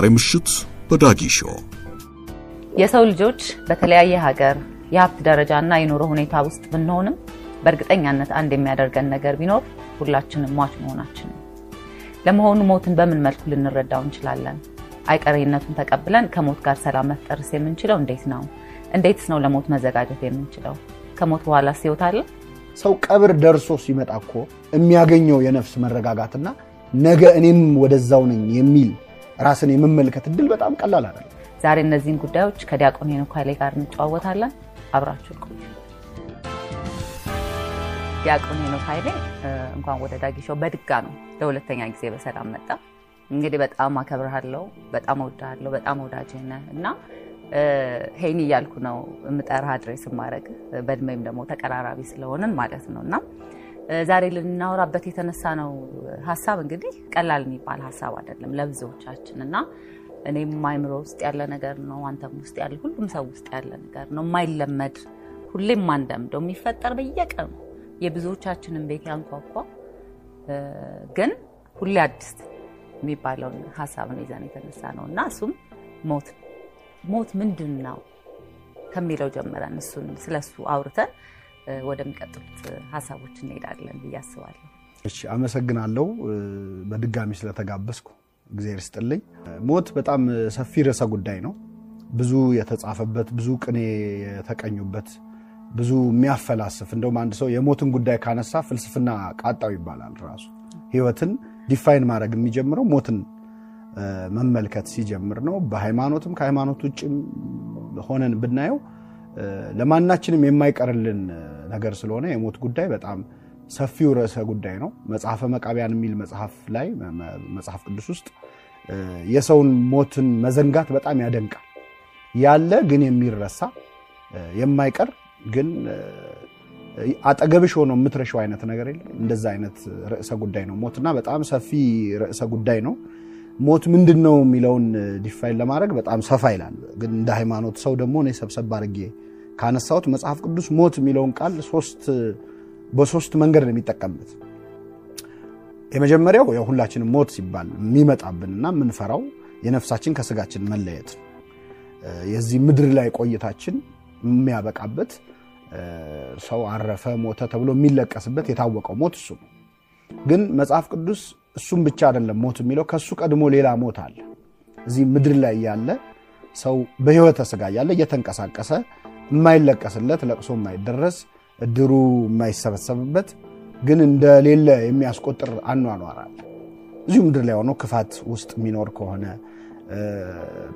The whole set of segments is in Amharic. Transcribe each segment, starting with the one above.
ዛሬ ምሽት በዳጊ ሾው የሰው ልጆች በተለያየ ሀገር የሀብት ደረጃና የኑሮ ሁኔታ ውስጥ ብንሆንም በእርግጠኛነት አንድ የሚያደርገን ነገር ቢኖር ሁላችንም ሟች መሆናችን ነው። ለመሆኑ ሞትን በምን መልኩ ልንረዳው እንችላለን? አይቀሬነቱን ተቀብለን ከሞት ጋር ሰላም መፍጠርስ የምንችለው እንዴት ነው? እንዴትስ ነው ለሞት መዘጋጀት የምንችለው? ከሞት በኋላስ ሕይወት አለ? ሰው ቀብር ደርሶ ሲመጣ እኮ የሚያገኘው የነፍስ መረጋጋትና ነገ እኔም ወደዛው ነኝ የሚል ራስን የመመልከት እድል በጣም ቀላል አይደለም። ዛሬ እነዚህን ጉዳዮች ከዲያቆን ሄኖክ ኃይሌ ጋር እንጨዋወታለን። አብራችሁ ቆዩ። ዲያቆን ሄኖክ ኃይሌ እንኳን ወደ ዳጊ ሾው በድጋሚ ለሁለተኛ ጊዜ በሰላም መጣ። እንግዲህ በጣም አከብርሃለሁ፣ በጣም እወድሃለሁ፣ በጣም ወዳጄ ነህ እና ሄኒ እያልኩ ነው የምጠራህ address ማድረግ በእድሜም ደግሞ ተቀራራቢ ስለሆንን ማለት ነው እና ዛሬ ልናወራበት የተነሳ ነው ሀሳብ እንግዲህ ቀላል የሚባል ሀሳብ አይደለም ለብዙዎቻችን እና እኔም አይምሮ ውስጥ ያለ ነገር ነው። አንተም ውስጥ ያለ ሁሉም ሰው ውስጥ ያለ ነገር ነው። የማይለመድ ሁሌም ማንደምደው የሚፈጠር በየቀኑ የብዙዎቻችንን ቤት ያንኳኳ ግን ሁሌ አዲስ የሚባለውን ሀሳብ ነው ይዘን የተነሳ ነው እና እሱም ሞት ሞት ምንድን ነው ከሚለው ጀምረን እሱን ስለሱ አውርተን ወደሚቀጥሉት ሀሳቦች እንሄዳለን ብዬ አስባለሁ። እሺ፣ አመሰግናለሁ በድጋሚ ስለተጋበዝኩ እግዚአብሔር ይስጥልኝ። ሞት በጣም ሰፊ ርዕሰ ጉዳይ ነው። ብዙ የተጻፈበት፣ ብዙ ቅኔ የተቀኙበት፣ ብዙ የሚያፈላስፍ እንደውም አንድ ሰው የሞትን ጉዳይ ካነሳ ፍልስፍና ቃጣው ይባላል። ራሱ ህይወትን define ማድረግ የሚጀምረው ሞትን መመልከት ሲጀምር ነው። በሃይማኖትም ከሃይማኖት ውጭም ሆነን ብናየው ለማናችንም የማይቀርልን ነገር ስለሆነ የሞት ጉዳይ በጣም ሰፊው ርዕሰ ጉዳይ ነው። መጽሐፈ መቃቢያን የሚል መጽሐፍ ላይ መጽሐፍ ቅዱስ ውስጥ የሰውን ሞትን መዘንጋት በጣም ያደንቃል። ያለ ግን የሚረሳ የማይቀር ግን አጠገብሽ ሆኖ የምትረሺው አይነት ነገር የለም። እንደዛ አይነት ርዕሰ ጉዳይ ነው ሞትና በጣም ሰፊ ርዕሰ ጉዳይ ነው። ሞት ምንድን ነው የሚለውን define ለማድረግ በጣም ሰፋ ይላል። ግን እንደ ሃይማኖት ሰው ደግሞ እኔ ሰብሰብ አድርጌ ካነሳሁት መጽሐፍ ቅዱስ ሞት የሚለውን ቃል በሶስት መንገድ ነው የሚጠቀምበት። የመጀመሪያው ያው ሁላችንም ሞት ሲባል የሚመጣብንና የምንፈራው የነፍሳችን ከስጋችን መለየት ነው። የዚህ ምድር ላይ ቆይታችን የሚያበቃበት ሰው አረፈ ሞተ ተብሎ የሚለቀስበት የታወቀው ሞት እሱ ነው። ግን መጽሐፍ ቅዱስ እሱም ብቻ አይደለም ሞት የሚለው ከሱ ቀድሞ ሌላ ሞት አለ። እዚህ ምድር ላይ ያለ ሰው በሕይወተ ስጋ ያለ እየተንቀሳቀሰ የማይለቀስለት ለቅሶ የማይደረስ እድሩ የማይሰበሰብበት ግን እንደሌለ የሚያስቆጥር አኗኗር እዚሁ ምድር ላይ ሆኖ ክፋት ውስጥ የሚኖር ከሆነ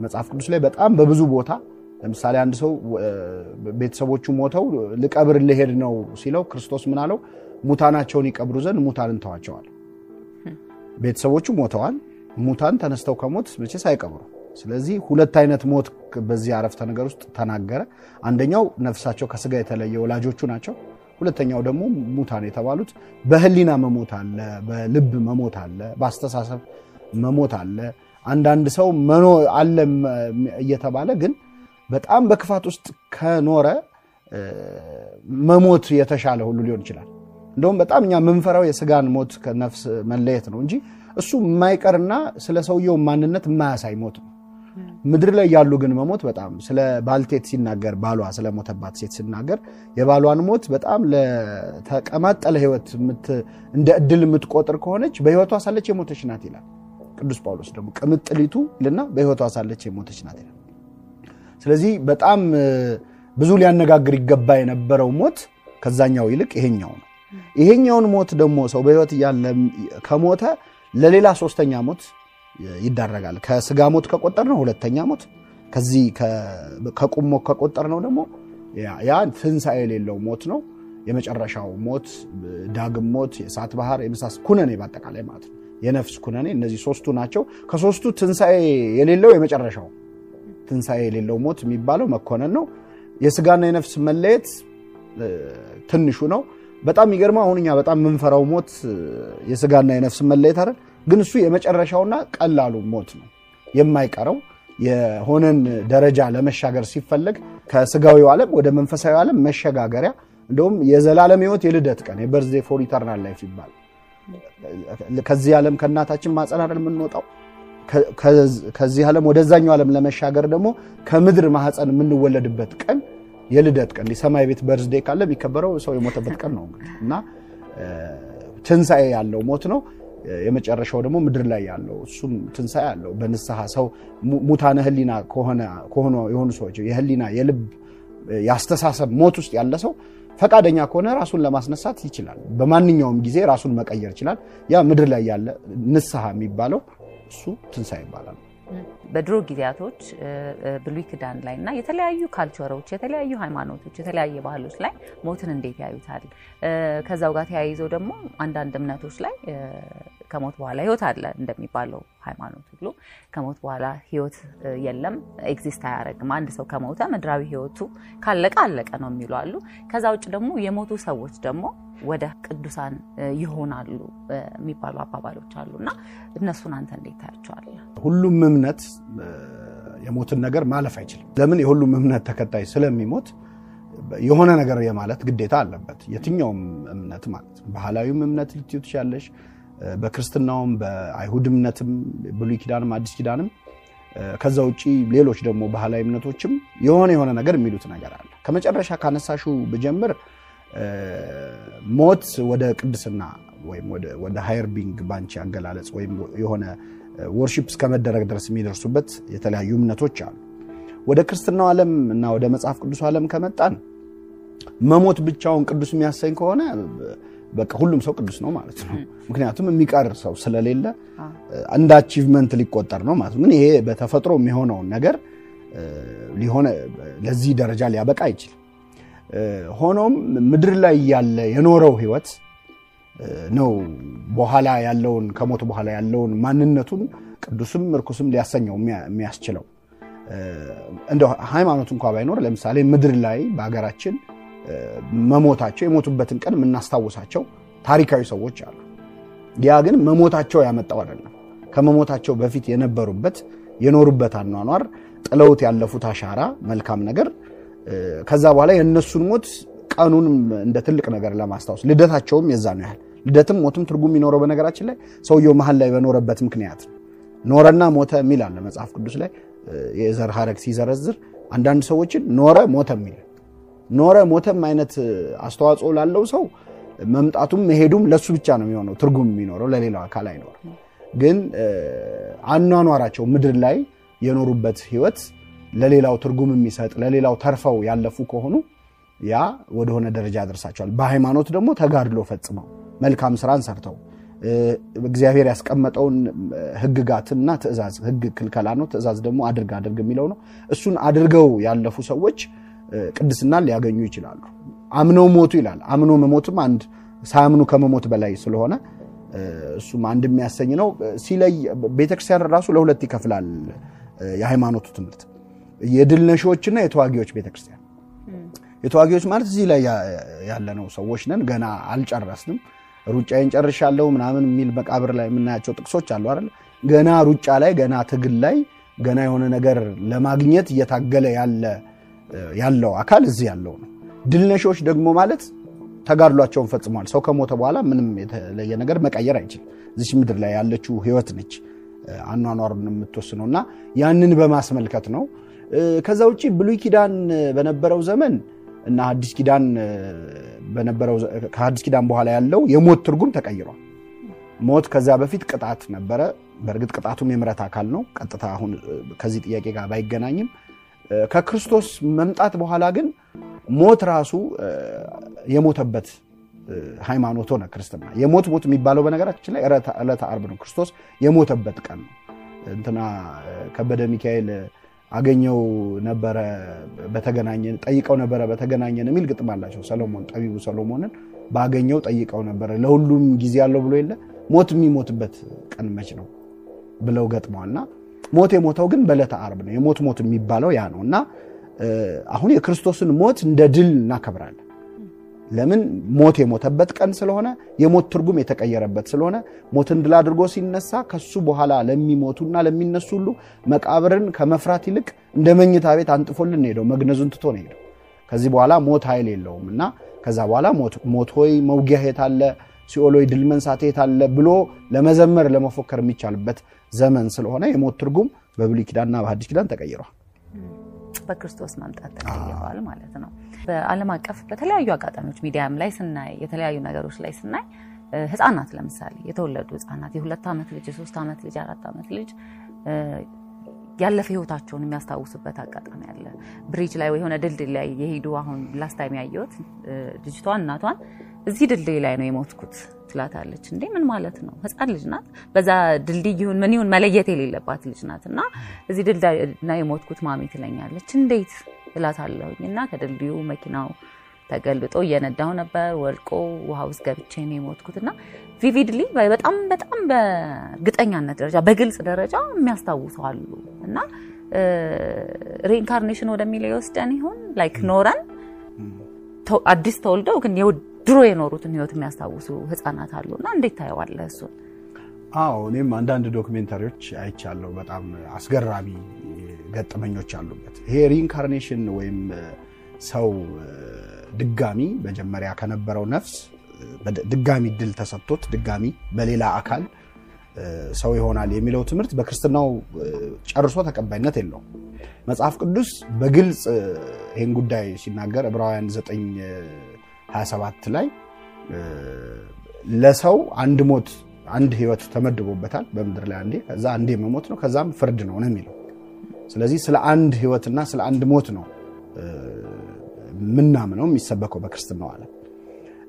መጽሐፍ ቅዱስ ላይ በጣም በብዙ ቦታ ለምሳሌ አንድ ሰው ቤተሰቦቹ ሞተው ልቀብር ልሄድ ነው ሲለው ክርስቶስ ምን አለው? ሙታናቸውን ይቀብሩ ዘንድ ሙታንን ተዋቸዋል። ቤተሰቦቹ ሞተዋል። ሙታን ተነስተው ከሞት መቼስ አይቀብሩ። ስለዚህ ሁለት አይነት ሞት በዚህ አረፍተ ነገር ውስጥ ተናገረ። አንደኛው ነፍሳቸው ከስጋ የተለየ ወላጆቹ ናቸው። ሁለተኛው ደግሞ ሙታን የተባሉት በህሊና መሞት አለ፣ በልብ መሞት አለ፣ በአስተሳሰብ መሞት አለ። አንዳንድ ሰው መኖ አለ እየተባለ ግን በጣም በክፋት ውስጥ ከኖረ መሞት የተሻለ ሁሉ ሊሆን ይችላል። እንደውም በጣም እኛ የምንፈራው የስጋን ሞት ከነፍስ መለየት ነው እንጂ እሱ የማይቀርና ስለ ሰውየው ማንነት የማያሳይ ሞት ነው። ምድር ላይ ያሉ ግን መሞት በጣም ስለ ባልቴት ሲናገር ባሏ ስለሞተባት ሴት ሲናገር የባሏን ሞት በጣም ለተቀማጠለ ሕይወት እንደ እድል የምትቆጥር ከሆነች በሕይወቷ ሳለች የሞተች ናት ይላል ቅዱስ ጳውሎስ። ደግሞ ቅምጥሊቱ ልና በሕይወቷ ሳለች የሞተች ናት ይላል። ስለዚህ በጣም ብዙ ሊያነጋግር ይገባ የነበረው ሞት ከዛኛው ይልቅ ይሄኛው ነው። ይሄኛውን ሞት ደግሞ ሰው በሕይወት እያለ ከሞተ ለሌላ ሶስተኛ ሞት ይዳረጋል። ከስጋ ሞት ከቆጠር ነው ሁለተኛ ሞት፣ ከዚህ ከቁም ሞት ከቆጠር ነው ደግሞ ያ ትንሣኤ የሌለው ሞት ነው። የመጨረሻው ሞት ዳግም ሞት፣ የእሳት ባህር የመሳሰል ኩነኔ በአጠቃላይ ማለት ነው። የነፍስ ኩነኔ እነዚህ ሶስቱ ናቸው። ከሶስቱ ትንሣኤ የሌለው የመጨረሻው ትንሣኤ የሌለው ሞት የሚባለው መኮነን ነው። የስጋና የነፍስ መለየት ትንሹ ነው። በጣም የሚገርመው አሁን እኛ በጣም የምንፈራው ሞት የስጋና የነፍስ መለየት አይደል? ግን እሱ የመጨረሻውና ቀላሉ ሞት ነው። የማይቀረው የሆነን ደረጃ ለመሻገር ሲፈለግ ከስጋዊው ዓለም ወደ መንፈሳዊ ዓለም መሸጋገሪያ እንደውም የዘላለም ሕይወት የልደት ቀን የ birthday for eternal life ይባላል። ከዚህ ዓለም ከእናታችን ማህፀን አይደል የምንወጣው ከዚህ ዓለም ወደዛኛው ዓለም ለመሻገር ደግሞ ከምድር ማህፀን የምንወለድበት ቀን የልደት ቀን የሰማይ ቤት birthday ካለ የሚከበረው ሰው የሞተበት ቀን ነው እንግዲህ እና ትንሣኤ ያለው ሞት ነው። የመጨረሻው ደግሞ ምድር ላይ ያለው እሱም ትንሣኤ ያለው በንስሐ ሰው ሙታነ ህሊና ከሆነ የሆኑ ሰዎች የህሊና የልብ የአስተሳሰብ ሞት ውስጥ ያለ ሰው ፈቃደኛ ከሆነ ራሱን ለማስነሳት ይችላል። በማንኛውም ጊዜ ራሱን መቀየር ይችላል። ያ ምድር ላይ ያለ ንስሐ የሚባለው እሱ ትንሣኤ ይባላል። በድሮ ጊዜያቶች ብሉይ ኪዳን ላይ እና የተለያዩ ካልቸሮች፣ የተለያዩ ሃይማኖቶች፣ የተለያየ ባህሎች ላይ ሞትን እንዴት ያዩታል? ከዛው ጋር ተያይዘው ደግሞ አንዳንድ እምነቶች ላይ ከሞት በኋላ ህይወት አለ እንደሚባለው ሃይማኖት ሁሉ ከሞት በኋላ ህይወት የለም፣ exist አያደርግም። አንድ ሰው ከሞተ ምድራዊ ህይወቱ ካለቀ አለቀ ነው የሚሉ አሉ። ከዛ ውጭ ደግሞ የሞቱ ሰዎች ደግሞ ወደ ቅዱሳን ይሆናሉ የሚባሉ አባባሎች አሉ እና እነሱን አንተ እንዴት ታያቸዋለህ? ሁሉም እምነት የሞትን ነገር ማለፍ አይችልም። ለምን? የሁሉም እምነት ተከታይ ስለሚሞት የሆነ ነገር የማለት ግዴታ አለበት። የትኛውም እምነት ማለት ባህላዊም እምነት ልትዩ ትችያለሽ። በክርስትናውም በአይሁድ እምነትም ብሉይ ኪዳንም አዲስ ኪዳንም ከዛ ውጭ ሌሎች ደግሞ ባህላዊ እምነቶችም የሆነ የሆነ ነገር የሚሉት ነገር አለ። ከመጨረሻ ካነሳሽው ብጀምር ሞት ወደ ቅድስና ወይም ወደ higher being ባንቺ አገላለጽ ወይም የሆነ worship እስከመደረግ ድረስ የሚደርሱበት የተለያዩ እምነቶች አሉ። ወደ ክርስትናው ዓለም እና ወደ መጽሐፍ ቅዱስ ዓለም ከመጣን መሞት ብቻውን ቅዱስ የሚያሰኝ ከሆነ በቃ ሁሉም ሰው ቅዱስ ነው ማለት ነው። ምክንያቱም የሚቀር ሰው ስለሌለ እንደ achievement ሊቆጠር ነው ማለት ግን ይሄ በተፈጥሮ የሚሆነውን ነገር ሊሆነ ለዚህ ደረጃ ሊያበቃ አይችልም። ሆኖም ምድር ላይ ያለ የኖረው ህይወት ነው በኋላ ያለውን ከሞት በኋላ ያለውን ማንነቱን ቅዱስም እርኩስም ሊያሰኘው የሚያስችለው እንደ ሃይማኖት እንኳ ባይኖር ለምሳሌ ምድር ላይ በሀገራችን መሞታቸው የሞቱበትን ቀን የምናስታውሳቸው ታሪካዊ ሰዎች አሉ። ያ ግን መሞታቸው ያመጣው አይደለም። ከመሞታቸው በፊት የነበሩበት የኖሩበት አኗኗር ጥለውት ያለፉት አሻራ መልካም ነገር ከዛ በኋላ የእነሱን ሞት ቀኑን እንደ ትልቅ ነገር ለማስታወስ ልደታቸውም የዛ ነው ያህል ልደትም ሞትም ትርጉም የሚኖረው በነገራችን ላይ ሰውየው መሀል ላይ በኖረበት ምክንያት ኖረና ሞተ የሚል አለ መጽሐፍ ቅዱስ ላይ የዘር ሀረግ ሲዘረዝር አንዳንድ ሰዎችን ኖረ ሞተ የሚል ኖረ ሞተም አይነት አስተዋጽኦ ላለው ሰው መምጣቱም መሄዱም ለሱ ብቻ ነው የሚሆነው ትርጉም የሚኖረው ለሌላው አካል አይኖርም። ግን አኗኗራቸው ምድር ላይ የኖሩበት ህይወት ለሌላው ትርጉም የሚሰጥ ለሌላው ተርፈው ያለፉ ከሆኑ ያ ወደሆነ ደረጃ ያደርሳቸዋል። በሃይማኖት ደግሞ ተጋድሎ ፈጽመው መልካም ስራን ሰርተው እግዚአብሔር ያስቀመጠውን ህግጋትና ትእዛዝ ህግ ክልከላ ነው፣ ትእዛዝ ደግሞ አድርግ አድርግ የሚለው ነው። እሱን አድርገው ያለፉ ሰዎች ቅድስናን ሊያገኙ ይችላሉ። አምነው ሞቱ ይላል። አምኖ መሞትም አንድ ሳያምኑ ከመሞት በላይ ስለሆነ እሱም አንድ የሚያሰኝ ነው። ሲለይ ቤተክርስቲያን ራሱ ለሁለት ይከፍላል የሃይማኖቱ ትምህርት የድል የተዋጊዎች ቤተክርስቲያን። የተዋጊዎች ማለት እዚህ ላይ ያለነው ሰዎች ነን፣ ገና አልጨረስንም፣ ሩጫዬን ጨርሻለሁ ምናምን የሚል መቃብር ላይ የምናያቸው ጥቅሶች አሉ አይደል? ገና ሩጫ ላይ ገና ትግል ላይ ገና የሆነ ነገር ለማግኘት እየታገለ ያለ ያለው አካል እዚህ ያለው ነው። ድል ነሺዎች ደግሞ ማለት ተጋድሏቸውን ፈጽሟል። ሰው ከሞተ በኋላ ምንም የተለየ ነገር መቀየር አይችልም። እዚች ምድር ላይ ያለችው ህይወት ነች አኗኗሩን የምትወስነው እና ያንን በማስመልከት ነው። ከዛ ውጭ ብሉይ ኪዳን በነበረው ዘመን እና አዲስ ኪዳን በነበረው ከአዲስ ኪዳን በኋላ ያለው የሞት ትርጉም ተቀይሯል። ሞት ከዚያ በፊት ቅጣት ነበረ። በእርግጥ ቅጣቱም የምሕረት አካል ነው። ቀጥታ አሁን ከዚህ ጥያቄ ጋር ባይገናኝም ከክርስቶስ መምጣት በኋላ ግን ሞት ራሱ የሞተበት ሃይማኖት ሆነ ክርስትና። የሞት ሞት የሚባለው በነገራችን ላይ ዕለተ ዓርብ ነው። ክርስቶስ የሞተበት ቀን ነው። እንትና ከበደ ሚካኤል አገኘው ነበረ በተገናኘን ጠይቀው ነበረ በተገናኘን የሚል ግጥም አላቸው። ሰሎሞን ጠቢቡ ሰሎሞንን ባገኘው ጠይቀው ነበረ ለሁሉም ጊዜ ያለው ብሎ የለ ሞት የሚሞትበት ቀን መች ነው ብለው ገጥመዋልና ሞት የሞተው ግን በዕለተ ዓርብ ነው። የሞት ሞት የሚባለው ያ ነው እና አሁን የክርስቶስን ሞት እንደ ድል እናከብራለን። ለምን ሞት የሞተበት ቀን ስለሆነ የሞት ትርጉም የተቀየረበት ስለሆነ ሞትን ድል አድርጎ ሲነሳ ከሱ በኋላ ለሚሞቱና ለሚነሱ ሁሉ መቃብርን ከመፍራት ይልቅ እንደ መኝታ ቤት አንጥፎልን ሄደው መግነዙን ትቶ ነው ሄደው። ከዚህ በኋላ ሞት ኃይል የለውም እና ከዛ በኋላ ሞት ሆይ መውጊያ የት አለ ሲኦሎይ ድል መንሳት የት አለ ብሎ ለመዘመር ለመፎከር የሚቻልበት ዘመን ስለሆነ የሞት ትርጉም በብሉይ ኪዳንና በሐዲስ ኪዳን ተቀይሯል። በክርስቶስ መምጣት ተቀይሯል ማለት ነው። በዓለም አቀፍ በተለያዩ አጋጣሚዎች ሚዲያም ላይ ስናይ የተለያዩ ነገሮች ላይ ስናይ ህፃናት ለምሳሌ የተወለዱ ህፃናት የሁለት ዓመት ልጅ የሶስት ዓመት ልጅ የአራት ዓመት ልጅ ያለፈ ህይወታቸውን የሚያስታውሱበት አጋጣሚ አለ። bridge ላይ ወይ የሆነ ድልድይ ላይ የሄዱ አሁን last time ያየሁት ልጅቷን እናቷን እዚህ ድልድይ ላይ ነው የሞትኩት ትላታለች። እንዴ ምን ማለት ነው? ህፃን ልጅ ናት። በዛ ድልድይ ይሁን ምን ይሁን መለየት የሌለባት ልጅ ናት እና እዚህ ድልድይ ላይ የሞትኩት mommy ትለኛለች። እንዴት እላታለሁኝ እና ከድልድዩ መኪናው ተገልብጦ እየነዳው ነበር ወልቆ ውሃ ውስጥ ገብቼ ነው የሞትኩት እና vividly በጣም በጣም በእርግጠኛነት ደረጃ በግልጽ ደረጃ የሚያስታውሱ አሉ እና reincarnation ወደሚለው የወስደን ይሆን like ኖረን አዲስ ተወልደው ግን ድሮ የኖሩትን ህይወት የሚያስታውሱ ህፃናት አሉ እና እንዴት ታየዋለህ እሱን? አዎ እኔም አንዳንድ ዶክሜንታሪዎች አይቻለሁ። በጣም አስገራሚ ገጠመኞች አሉበት። ይሄ ሪኢንካርኔሽን ወይም ሰው ድጋሚ መጀመሪያ ከነበረው ነፍስ ድጋሚ ድል ተሰጥቶት ድጋሚ በሌላ አካል ሰው ይሆናል የሚለው ትምህርት በክርስትናው ጨርሶ ተቀባይነት የለውም። መጽሐፍ ቅዱስ በግልጽ ይህን ጉዳይ ሲናገር ዕብራውያን 9:27 ላይ ለሰው አንድ ሞት አንድ ህይወት ተመድቦበታል በምድር ላይ አንዴ፣ ከዛ አንዴ መሞት ነው፣ ከዛም ፍርድ ነው ነው የሚለው። ስለዚህ ስለ አንድ ህይወትና ስለ አንድ ሞት ነው ምናምነው የሚሰበከው በክርስትናው ዓለም።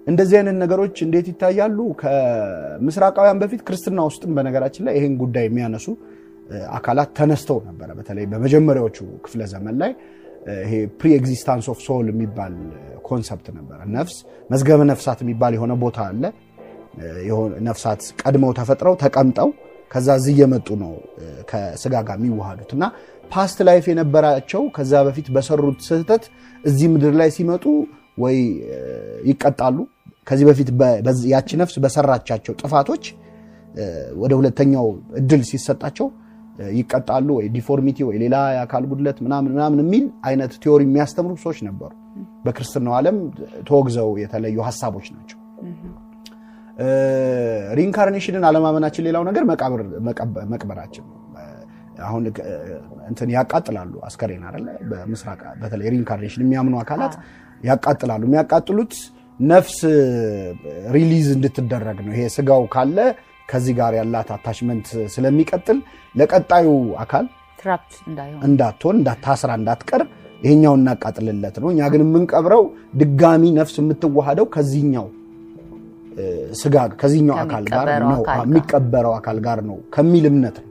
እንደዚህ አይነት ነገሮች እንዴት ይታያሉ? ከምስራቃውያን በፊት ክርስትና ውስጥም በነገራችን ላይ ይህን ጉዳይ የሚያነሱ አካላት ተነስተው ነበረ። በተለይ በመጀመሪያዎቹ ክፍለ ዘመን ላይ ይሄ pre existence of soul የሚባል concept ነበረ። ነፍስ መዝገበ ነፍሳት የሚባል የሆነ ቦታ አለ። ነፍሳት ቀድመው ተፈጥረው ተቀምጠው ከዛ እዚህ እየመጡ ነው ከስጋ ጋር የሚዋሃዱት እና past life የነበራቸው ከዛ በፊት በሰሩት ስህተት እዚህ ምድር ላይ ሲመጡ ወይ ይቀጣሉ። ከዚህ በፊት ያቺ ነፍስ በሰራቻቸው ጥፋቶች ወደ ሁለተኛው እድል ሲሰጣቸው ይቀጣሉ፣ ወይ deformity ወይ ሌላ የአካል ጉድለት ምናምን ምናምን የሚል አይነት theory የሚያስተምሩ ሰዎች ነበሩ። በክርስትናው ዓለም ተወግዘው የተለዩ ሀሳቦች ናቸው። reincarnation ን አለማመናችን ሌላው ነገር መቅበራችን አሁን እንትን ያቃጥላሉ አስከሬን አይደለ? በምስራቅ በተለይ reincarnation የሚያምኑ አካላት ያቃጥላሉ። የሚያቃጥሉት ነፍስ release እንድትደረግ ነው። ይሄ ስጋው ካለ ከዚህ ጋር ያላት attachment ስለሚቀጥል ለቀጣዩ አካል እንዳትሆን እንዳታስራ እንዳትቀር ይሄኛው እናቃጥልለት ነው። እኛ ግን የምንቀብረው ድጋሚ ነፍስ የምትዋሃደው ከዚህኛው ስጋ ከዚህኛው አካል ጋር ነው የሚቀበረው አካል ጋር ነው ከሚል እምነት ነው።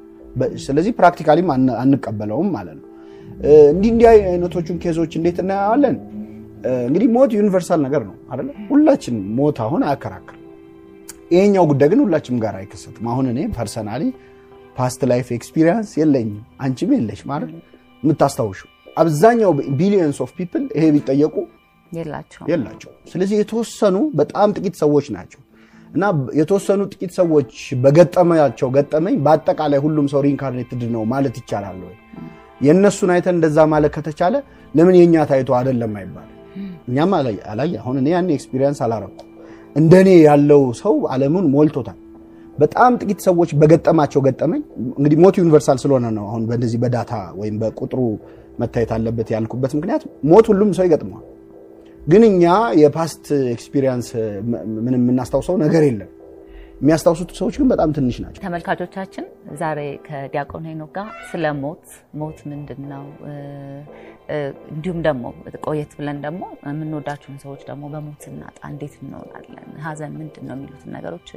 ስለዚህ practically ም አንቀበለውም ማለት ነው። እንዲህ እንዲህ አይነቶቹን case ኦች እንዴት እናየዋለን? እንግዲህ ሞት universal ነገር ነው አይደለ? ሁላችን ሞት አሁን አያከራክርም። ይሄኛው ጉዳይ ግን ሁላችንም ጋር አይከሰትም። አሁን እኔ personally past life experience የለኝም፣ አንቺም የለሽ ማለት የምታስታውሹ አብዛኛው billions of people ይሄ ቢጠየቁ የላቸው። ስለዚህ የተወሰኑ በጣም ጥቂት ሰዎች ናቸው እና የተወሰኑ ጥቂት ሰዎች በገጠማቸው ገጠመኝ በአጠቃላይ ሁሉም ሰው reincarnated ነው ማለት ይቻላል ወይ? የእነሱን አይተን እንደዛ ማለት ከተቻለ ለምን የእኛ ታይቶ አይደለም አይባል? እኛም አላይ አሁን እኔ ያኔ experience አላረኩ እንደኔ ያለው ሰው ዓለሙን ሞልቶታል። በጣም ጥቂት ሰዎች በገጠማቸው ገጠመኝ እንግዲህ ሞት universal ስለሆነ ነው አሁን በእንደዚህ በ data ወይም በቁጥሩ መታየት አለበት ያልኩበት ምክንያት ሞት ሁሉም ሰው ይገጥመዋል። ግን እኛ የ past experience ምንም የምናስታውሰው ነገር የለም። የሚያስታውሱት ሰዎች ግን በጣም ትንሽ ናቸው። ተመልካቾቻችን ዛሬ ከዲያቆን ሄኖክ ጋር ስለ ሞት ሞት ምንድን ነው እንዲሁም ደግሞ ቆየት ብለን ደግሞ የምንወዳቸውን ሰዎች ደግሞ በሞት ስናጣ እንዴት እንሆናለን፣ ሀዘን ምንድን ነው የሚሉትን ነገሮች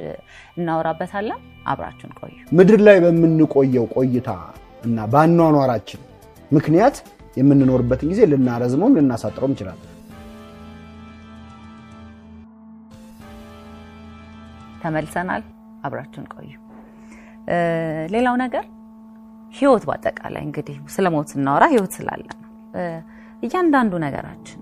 እናወራበታለን። አብራችሁን ቆዩ። ምድር ላይ በምንቆየው ቆይታ እና በአኗኗራችን ምክንያት የምንኖርበትን ጊዜ ልናረዝመው ልናሳጥረው እንችላለን። ተመልሰናል። አብራችሁን ቆዩ። ሌላው ነገር ህይወት በአጠቃላይ እንግዲህ ስለ ሞት ስናወራ ህይወት ስላለ ነው። እያንዳንዱ ነገራችን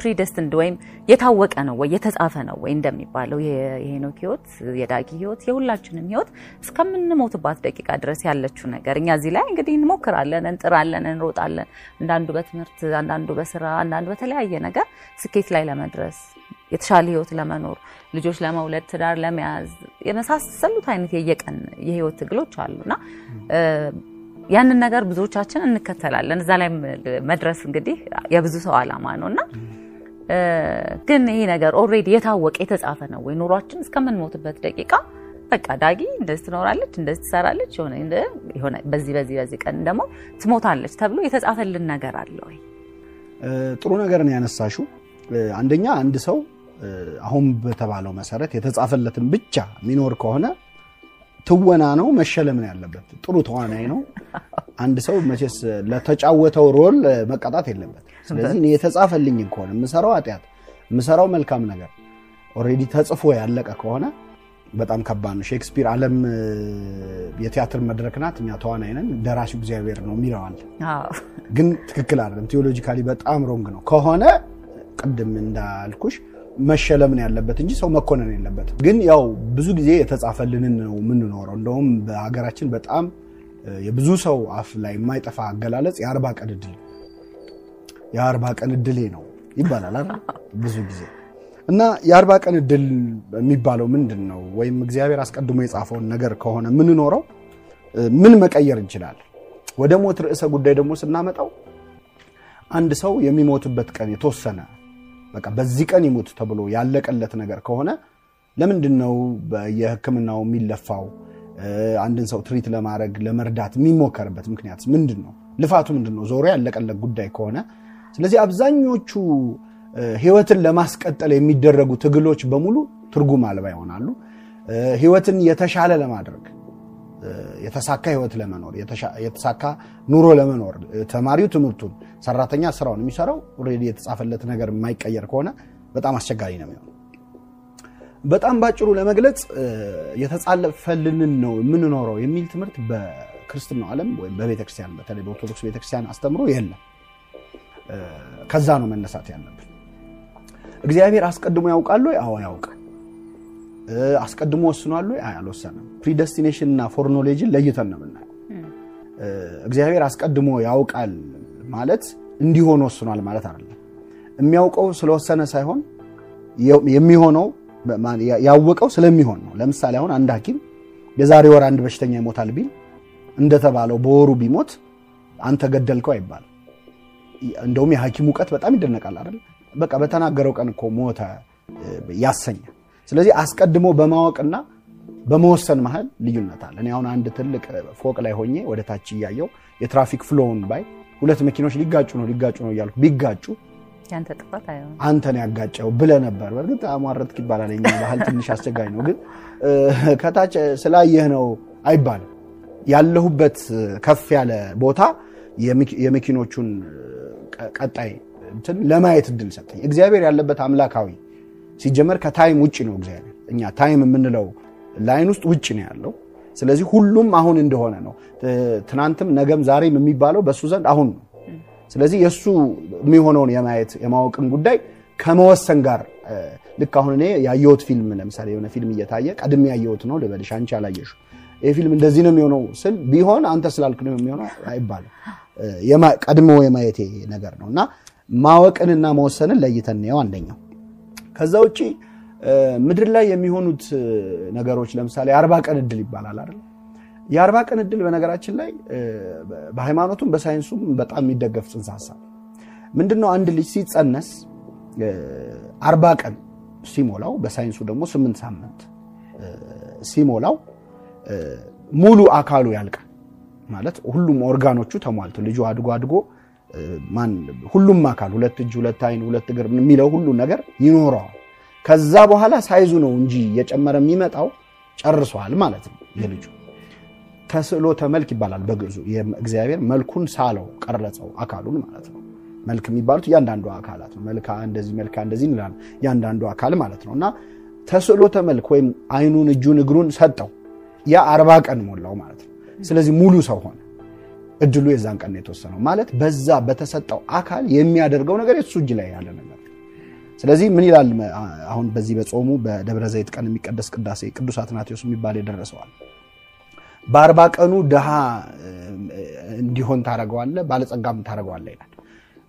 ፕሪደስትንድ ወይም የታወቀ ነው ወይ የተጻፈ ነው ወይ እንደሚባለው የሄኖክ ህይወት፣ የዳጊ ህይወት፣ የሁላችንም ህይወት እስከምንሞትባት ደቂቃ ድረስ ያለችው ነገር እኛ እዚህ ላይ እንግዲህ እንሞክራለን፣ እንጥራለን፣ እንሮጣለን። አንዳንዱ በትምህርት፣ አንዳንዱ በስራ፣ አንዳንዱ በተለያየ ነገር ስኬት ላይ ለመድረስ የተሻለ ህይወት ለመኖር ልጆች ለመውለድ ትዳር ለመያዝ የመሳሰሉት አይነት የየቀን የህይወት ትግሎች አሉና ያንን ነገር ብዙዎቻችን እንከተላለን። እዛ ላይ መድረስ እንግዲህ የብዙ ሰው ዓላማ ነው እና ግን ይሄ ነገር already የታወቀ የተጻፈ ነው ወይ? ኑሯችን እስከምንሞትበት ደቂቃ በቃ ዳጊ እንደዚህ ትኖራለች፣ እንደዚህ ትሰራለች፣ የሆነ በዚህ በዚህ በዚህ ቀን ደግሞ ትሞታለች ተብሎ የተጻፈልን ነገር አለ ወይ? ጥሩ ነገር ነው ያነሳሽው። አንደኛ አንድ ሰው አሁን በተባለው መሰረት የተጻፈለትን ብቻ የሚኖር ከሆነ ትወና ነው መሸለም ነው ያለበት። ጥሩ ተዋናይ ነው። አንድ ሰው መቼስ ለተጫወተው role መቀጣት የለበት። ስለዚህ እኔ የተጻፈልኝን ከሆነ የምሰራው ኃጢአት የምሰራው መልካም ነገር already ተጽፎ ያለቀ ከሆነ በጣም ከባድ ነው። ሼክስፒር ዓለም የቲያትር መድረክ ናት፣ እኛ ተዋናይ ነን፣ ደራሲው እግዚአብሔር ነው የሚለዋል። ግን ትክክል አይደለም። theologically በጣም wrong ነው። ከሆነ ቅድም እንዳልኩሽ መሸለም ነው ያለበት እንጂ ሰው መኮነን የለበትም። ግን ያው ብዙ ጊዜ የተጻፈልንን ነው የምንኖረው። እንደውም በሀገራችን በጣም የብዙ ሰው አፍ ላይ የማይጠፋ አገላለጽ የአርባ ቀን እድል የአርባ ቀን እድሌ ነው ይባላል አይደል? ብዙ ጊዜ እና የአርባ ቀን እድል የሚባለው ምንድን ነው? ወይም እግዚአብሔር አስቀድሞ የጻፈውን ነገር ከሆነ የምንኖረው ምን መቀየር እንችላለን? ወደ ሞት ርዕሰ ጉዳይ ደግሞ ስናመጣው አንድ ሰው የሚሞትበት ቀን የተወሰነ በቃ በዚህ ቀን ይሙት ተብሎ ያለቀለት ነገር ከሆነ ለምንድን ነው የሕክምናው የሚለፋው? አንድን ሰው treat ለማድረግ ለመርዳት የሚሞከርበት ምክንያት ምንድን ነው? ልፋቱ ምንድን ነው? ዞሮ ያለቀለት ጉዳይ ከሆነ ስለዚህ አብዛኞቹ ህይወትን ለማስቀጠል የሚደረጉ ትግሎች በሙሉ ትርጉም አልባ ይሆናሉ። ህይወትን የተሻለ ለማድረግ የተሳካ ህይወት ለመኖር የተሳካ ኑሮ ለመኖር ተማሪው ትምህርቱን፣ ሰራተኛ ስራውን የሚሰራው already የተጻፈለት ነገር የማይቀየር ከሆነ በጣም አስቸጋሪ ነው የሚሆነው። በጣም ባጭሩ ለመግለጽ የተጻፈልንን ነው የምንኖረው የሚል ትምህርት በክርስትናው ዓለም ወይም በቤተክርስቲያን በተለይ በኦርቶዶክስ ቤተክርስቲያን አስተምሮ የለም። ከዛ ነው መነሳት ያለብን። እግዚአብሔር አስቀድሞ ያውቃል ወይ? አዎ ያውቃል። አስቀድሞ ወስኗል ወይ? አልወሰንም። predestination እና foreknowledge ን ለይተን ነው የምናየው። እግዚአብሔር አስቀድሞ ያውቃል ማለት እንዲሆን ወስኗል ማለት አይደለም። የሚያውቀው ስለወሰነ ሳይሆን የሚሆነው ያወቀው ስለሚሆን ነው። ለምሳሌ አሁን አንድ ሐኪም የዛሬ ወር አንድ በሽተኛ ይሞታል ቢል እንደተባለው በወሩ ቢሞት አንተ ገደልከው አይባልም። እንደውም የሐኪሙ እውቀት በጣም ይደነቃል አይደል? በቃ በተናገረው ቀን እኮ ሞተ ያሰኛል። ስለዚህ አስቀድሞ በማወቅና በመወሰን መሀል ልዩነት አለ። እኔ አሁን አንድ ትልቅ ፎቅ ላይ ሆኜ ወደ ታች እያየው የ traffic flow ን ባይ ሁለት መኪኖች ሊጋጩ ነው ሊጋጩ ነው እያልኩ ቢጋጩ አንተን ያጋጨው ብለህ ነበር። በእርግጥ አሟረትክ ይባላል። የእኛ ባህል ትንሽ አስቸጋሪ ነው፣ ግን ከታች ስላየህ ነው አይባልም። ያለሁበት ከፍ ያለ ቦታ የመኪኖቹን ቀጣይ እንትን ለማየት እድል ሰጠኝ። እግዚአብሔር ያለበት አምላካዊ ሲጀመር ከ time ውጭ ነው። እግዚአብሔር እኛ time የምንለው line ውስጥ ውጭ ነው ያለው። ስለዚህ ሁሉም አሁን እንደሆነ ነው። ትናንትም ነገም ዛሬም የሚባለው በእሱ ዘንድ አሁን ነው። ስለዚህ የእሱ የሚሆነውን የማየት የማወቅን ጉዳይ ከመወሰን ጋር ልክ አሁን እኔ ያየሁት ፊልም ለምሳሌ የሆነ ፊልም እየታየ ቀድሜ ያየሁት ነው ልበልሽ፣ አንቺ አላየሽው። ይህ ፊልም እንደዚህ ነው የሚሆነው ስል ቢሆን አንተ ስላልክ ነው የሚሆነው አይባልም። ቀድሞ የማየቴ ነገር ነው እና ማወቅንና መወሰንን ለይተን ነው አንደኛው። ከዛ ውጭ ምድር ላይ የሚሆኑት ነገሮች ለምሳሌ የአርባ ቀን እድል ይባላል አይደል? የአርባ ቀን እድል በነገራችን ላይ በሃይማኖቱም በሳይንሱም በጣም የሚደገፍ ጽንሰ ሀሳብ ምንድነው? አንድ ልጅ ሲጸነስ አርባ ቀን ሲሞላው በሳይንሱ ደግሞ ስምንት ሳምንት ሲሞላው ሙሉ አካሉ ያልቃል ማለት ሁሉም ኦርጋኖቹ ተሟልቶ ልጁ አድጎ አድጎ ሁሉም አካል ሁለት እጅ፣ ሁለት አይን፣ ሁለት እግር የሚለው ሁሉ ነገር ይኖረዋል። ከዛ በኋላ ሳይዙ ነው እንጂ እየጨመረ የሚመጣው ጨርሷል ማለት ነው። የልጁ ተስዕሎተ መልክ ይባላል በግዕዙ። እግዚአብሔር መልኩን ሳለው ቀረጸው አካሉን ማለት ነው። መልክ የሚባሉት እያንዳንዱ አካላት ነው። መልካ እንደዚህ መልካ እንደዚህ እንላለን። እያንዳንዱ አካል ማለት ነው እና ተስዕሎተ መልክ ወይም አይኑን፣ እጁን፣ እግሩን ሰጠው። ያ አርባ ቀን ሞላው ማለት ነው። ስለዚህ ሙሉ ሰው ሆነ። እድሉ የዛን ቀን ነው የተወሰነው ማለት በዛ በተሰጠው አካል የሚያደርገው ነገር የሱ እጅ ላይ ያለ ነገር። ስለዚህ ምን ይላል አሁን በዚህ በጾሙ በደብረ ዘይት ቀን የሚቀደስ ቅዳሴ ቅዱስ አትናቴዎስ የሚባል የደረሰዋል። በአርባ ቀኑ ድሃ እንዲሆን ታደርገዋለህ፣ ባለጸጋም ታደርገዋለህ ይላል።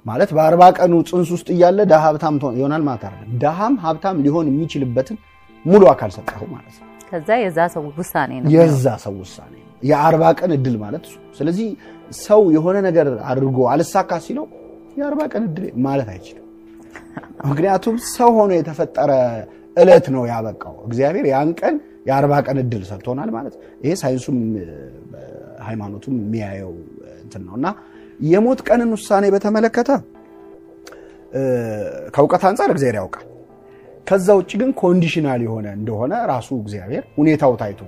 ማለት በአርባ ቀኑ ጽንስ ውስጥ እያለ ድሃ ሀብታም ይሆናል ማለት አይደለም። ድሃም ሀብታም ሊሆን የሚችልበትን ሙሉ አካል ሰጠኸው ማለት ነው። ከዛ የዛ ሰው ውሳኔ ነው። የዛ ሰው ውሳኔ የአርባ ቀን እድል ማለት እሱ። ስለዚህ ሰው የሆነ ነገር አድርጎ አልሳካ ሲለው የአርባ ቀን እድል ማለት አይችልም። ምክንያቱም ሰው ሆኖ የተፈጠረ እለት ነው ያበቃው። እግዚአብሔር ያን ቀን የአርባ ቀን እድል ሰጥቶናል ማለት ይሄ ሳይንሱም ሃይማኖቱም የሚያየው እንትን ነው እና የሞት ቀንን ውሳኔ በተመለከተ ከእውቀት አንጻር እግዚአብሔር ያውቃል። ከዛ ውጭ ግን conditional የሆነ እንደሆነ ራሱ እግዚአብሔር ሁኔታው ታይቶ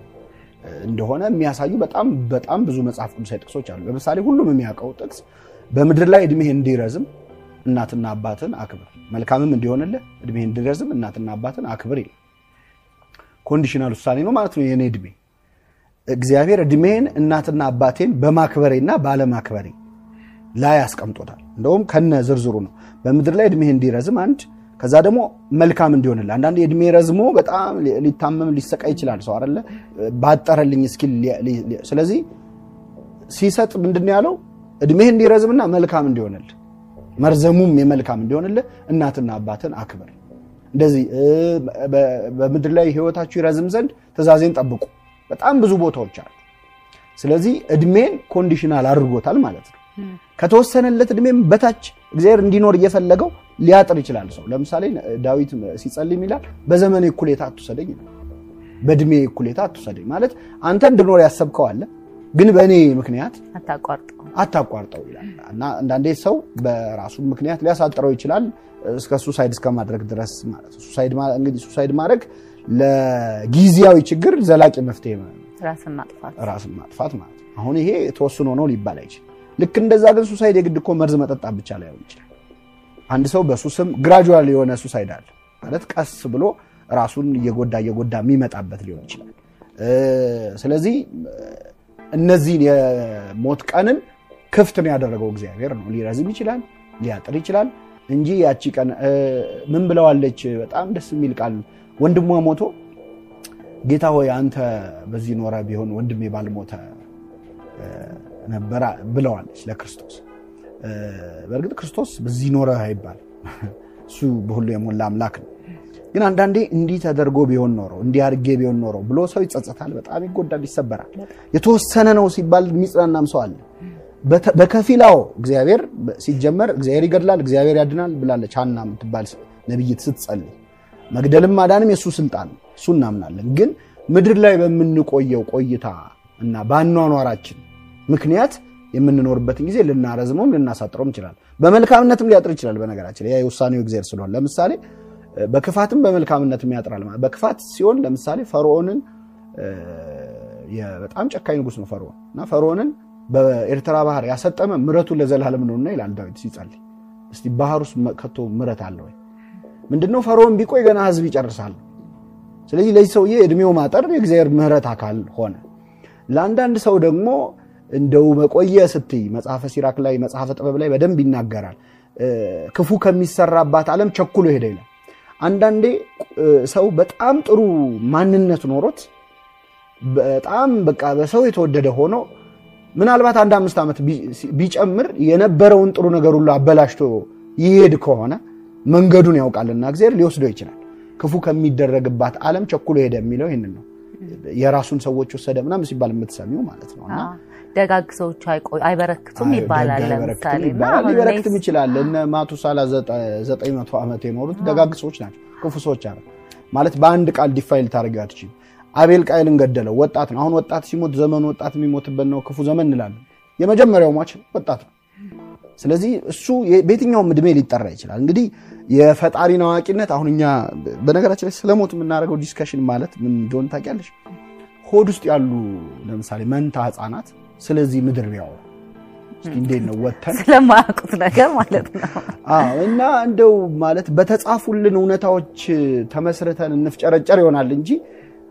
እንደሆነ የሚያሳዩ በጣም በጣም ብዙ መጽሐፍ ቅዱሳዊ ጥቅሶች አሉ። ለምሳሌ ሁሉም የሚያውቀው ጥቅስ በምድር ላይ እድሜህ እንዲረዝም እናትና አባትን አክብር፣ መልካምም እንዲሆንልህ እድሜህ እንዲረዝም እናትና አባትን አክብር ይላል። conditional ውሳኔ ነው ማለት ነው። የኔ እድሜ እግዚአብሔር እድሜን እናትና አባቴን በማክበሬና ባለማክበሬ ላይ ያስቀምጦታል። እንደውም ከነ ዝርዝሩ ነው። በምድር ላይ እድሜህ እንዲረዝም አንድ ከዛ ደግሞ መልካም እንዲሆንልህ። አንዳንድ የእድሜ ረዝሞ በጣም ሊታመም ሊሰቃይ ይችላል ሰው አይደለ ባጠረልኝ እስኪል። ስለዚህ ሲሰጥ ምንድን ያለው? እድሜህ እንዲረዝምና መልካም እንዲሆንልህ መርዘሙም የመልካም እንዲሆንልህ እናትና አባትን አክብር። እንደዚህ በምድር ላይ ህይወታችሁ ይረዝም ዘንድ ትእዛዜን ጠብቁ። በጣም ብዙ ቦታዎች አሉ። ስለዚህ እድሜን conditional አድርጎታል ማለት ነው። ከተወሰነለት እድሜም በታች እግዚአብሔር እንዲኖር እየፈለገው ሊያጥር ይችላል ሰው። ለምሳሌ ዳዊት ሲጸልይ ይላል በዘመኔ እኩሌታ አትውሰደኝ በእድሜ እኩሌታ አትውሰደኝ ማለት አንተ እንድኖር ያሰብከው አለ፣ ግን በእኔ ምክንያት አታቋርጠው ይላል እና አንዳንዴ ሰው በራሱ ምክንያት ሊያሳጥረው ይችላል እስከ suicide እስከ ማድረግ ድረስ ማለት እንግዲህ suicide ማድረግ ለጊዜያዊ ችግር ዘላቂ መፍትሄ ራስን ማጥፋት ራስን ማጥፋት ማለት ነው። አሁን ይሄ ተወስኖ ነው ሊባል አይችልም። ልክ እንደዛ ግን suicide የግድ እኮ መርዝ መጠጣት ብቻ ላይሆን ይችላል። አንድ ሰው በሱስም gradual የሆነ ሱሳይድ አለ ማለት ቀስ ብሎ ራሱን እየጎዳ እየጎዳ የሚመጣበት ሊሆን ይችላል። ስለዚህ እነዚህን የሞት ቀንን ክፍት ነው ያደረገው እግዚአብሔር ነው። ሊረዝም ይችላል፣ ሊያጥር ይችላል እንጂ ያቺ ቀን ምን ብለዋለች? በጣም ደስ የሚል ቃል ወንድሟ ሞቶ ጌታ ሆይ አንተ በዚህ ኖረ ቢሆን ወንድሜ ባልሞተ ነበረ ብለዋለች ለክርስቶስ። በእርግጥ ክርስቶስ በዚህ ኖረ አይባል፣ እሱ በሁሉ የሞላ አምላክ ነው። ግን አንዳንዴ እንዲህ ተደርጎ ቢሆን ኖሮ እንዲህ አድርጌ ቢሆን ኖሮ ብሎ ሰው ይጸጸታል፣ በጣም ይጎዳል፣ ይሰበራል። የተወሰነ ነው ሲባል የሚጽናናም ሰው አለ። በከፊላው እግዚአብሔር ሲጀመር እግዚአብሔር ይገድላል፣ እግዚአብሔር ያድናል ብላለች ሐና የምትባል ነቢይት ስትጸልይ። መግደልም ማዳንም የእሱ ስልጣን ነው፣ እሱ እናምናለን። ግን ምድር ላይ በምንቆየው ቆይታ እና በአኗኗራችን ምክንያት የምንኖርበትን ጊዜ ልናረዝመውም ልናሳጥረውም ይችላል። በመልካምነትም ሊያጥር ይችላል። በነገራችን ያ የውሳኔው እግዚአብሔር ስለሆነ ለምሳሌ በክፋትም በመልካምነትም ያጥራል። በክፋት ሲሆን ለምሳሌ ፈርዖንን በጣም ጨካኝ ንጉሥ ነው ፈርዖን እና ፈርዖንን በኤርትራ ባህር ያሰጠመ ምሕረቱ ለዘላለም ነውና ይላል ዳዊት ሲጸልይ። እስቲ ባህር ውስጥ ከቶ ምሕረት አለ ወይ? ምንድነው ፈርዖን ቢቆይ ገና ህዝብ ይጨርሳል። ስለዚህ ለዚህ ሰውዬ እድሜው ማጠር የእግዚአብሔር ምሕረት አካል ሆነ። ለአንዳንድ ሰው ደግሞ እንደው መቆየ ስትይ መጽሐፈ ሲራክ ላይ መጽሐፈ ጥበብ ላይ በደንብ ይናገራል። ክፉ ከሚሰራባት ዓለም ቸኩሎ ሄደ ይላል። አንዳንዴ ሰው በጣም ጥሩ ማንነት ኖሮት በጣም በቃ በሰው የተወደደ ሆኖ ምናልባት አንድ አምስት ዓመት ቢጨምር የነበረውን ጥሩ ነገር ሁሉ አበላሽቶ ይሄድ ከሆነ መንገዱን ያውቃልና እግዚአብሔር ሊወስደው ይችላል። ክፉ ከሚደረግባት ዓለም ቸኩሎ ሄደ የሚለው ይህንን ነው። የራሱን ሰዎች ወሰደ ምናምን ሲባል የምትሰሚው ማለት ነው። እና ደጋግ ሰዎች አይበረክቱም ይባላል። ለምሳሌ ሊበረክትም ይችላል። እነ ማቱሳላ ዘጠኝ መቶ ዓመት የኖሩት ደጋግ ሰዎች ናቸው። ክፉ ሰዎች አለ ማለት በአንድ ቃል define ታደርጊው አትችይም። አቤልን ቃየል ገደለው። ወጣት ነው። አሁን ወጣት ሲሞት ዘመኑ ወጣት የሚሞትበት ነው፣ ክፉ ዘመን እንላለን። የመጀመሪያው ሟች ወጣት ነው። ስለዚህ እሱ በየትኛውም እድሜ ሊጠራ ይችላል። እንግዲህ የፈጣሪን አዋቂነት አሁን እኛ በነገራችን ላይ ስለሞት የምናደርገው discussion ማለት ምን እንደሆነ ታውቂያለሽ? ሆድ ውስጥ ያሉ ለምሳሌ መንታ ህፃናት ስለዚህ ምድር ቢያወሩ እንዴት ነው ወተን ስለማያውቁት ነገር ማለት ነው። እና እንደው ማለት በተጻፉልን እውነታዎች ተመስርተን እንፍጨረጨር ይሆናል እንጂ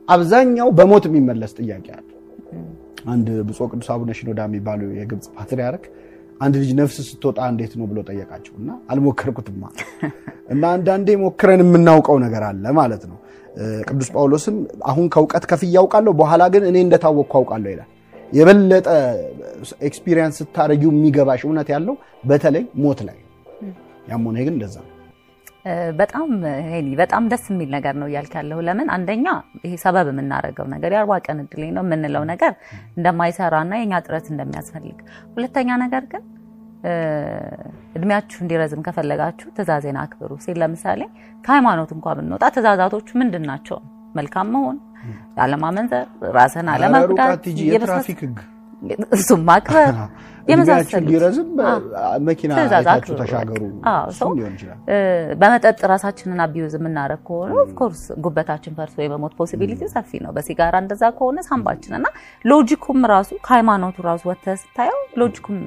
አብዛኛው በሞት የሚመለስ ጥያቄ አለ። አንድ ብፁዕ ቅዱስ አቡነ ሽኖዳ የሚባሉ የግብፅ ፓትርያርክ አንድ ልጅ ነፍስ ስትወጣ እንዴት ነው ብሎ ጠየቃቸው እና አልሞከርኩትማ እና አንዳንዴ ሞክረን የምናውቀው ነገር አለ ማለት ነው። ቅዱስ ጳውሎስም አሁን ከእውቀት ከፍዬ አውቃለሁ፣ በኋላ ግን እኔ እንደታወቅኩ አውቃለሁ ይላል። የበለጠ experience ስታደርጊው የሚገባሽ እውነት ያለው በተለይ ሞት ላይ ያም ሆነ ግን እንደዛ ነው። በጣም ሄኒ በጣም ደስ የሚል ነገር ነው እያልክ ያለሁ። ለምን አንደኛ ይሄ ሰበብ የምናደርገው ነገር የአርባ ቀን እድሌ ነው የምንለው ነገር እንደማይሰራና የኛ ጥረት እንደሚያስፈልግ፣ ሁለተኛ ነገር ግን እድሜያችሁ እንዲረዝም ከፈለጋችሁ ትእዛዜን አክብሩ ሲል ለምሳሌ ከሃይማኖት እንኳ ብንወጣ ትእዛዛቶቹ ምንድን ናቸው? መልካም መሆን፣ አለማመንዘር፣ ራስን አለመጉዳት፣ የትራፊክ ህግ። እሱም ማክበር እድሜያችሁ እንዲረዝም መኪና አይታችሁ ተሻገሩ። ሊሆን ይችላል። በመጠጥ ራሳችንን abuse የምናደርግ ከሆነ of course ጉበታችን ፈርሶ የመሞት possibility ሰፊ ነው። በሲጋራ እንደዛ ከሆነ ሳምባችን እና logic ኡም ራሱ ከሃይማኖቱ ራሱ ወጥተህ ስታየው logic ኡም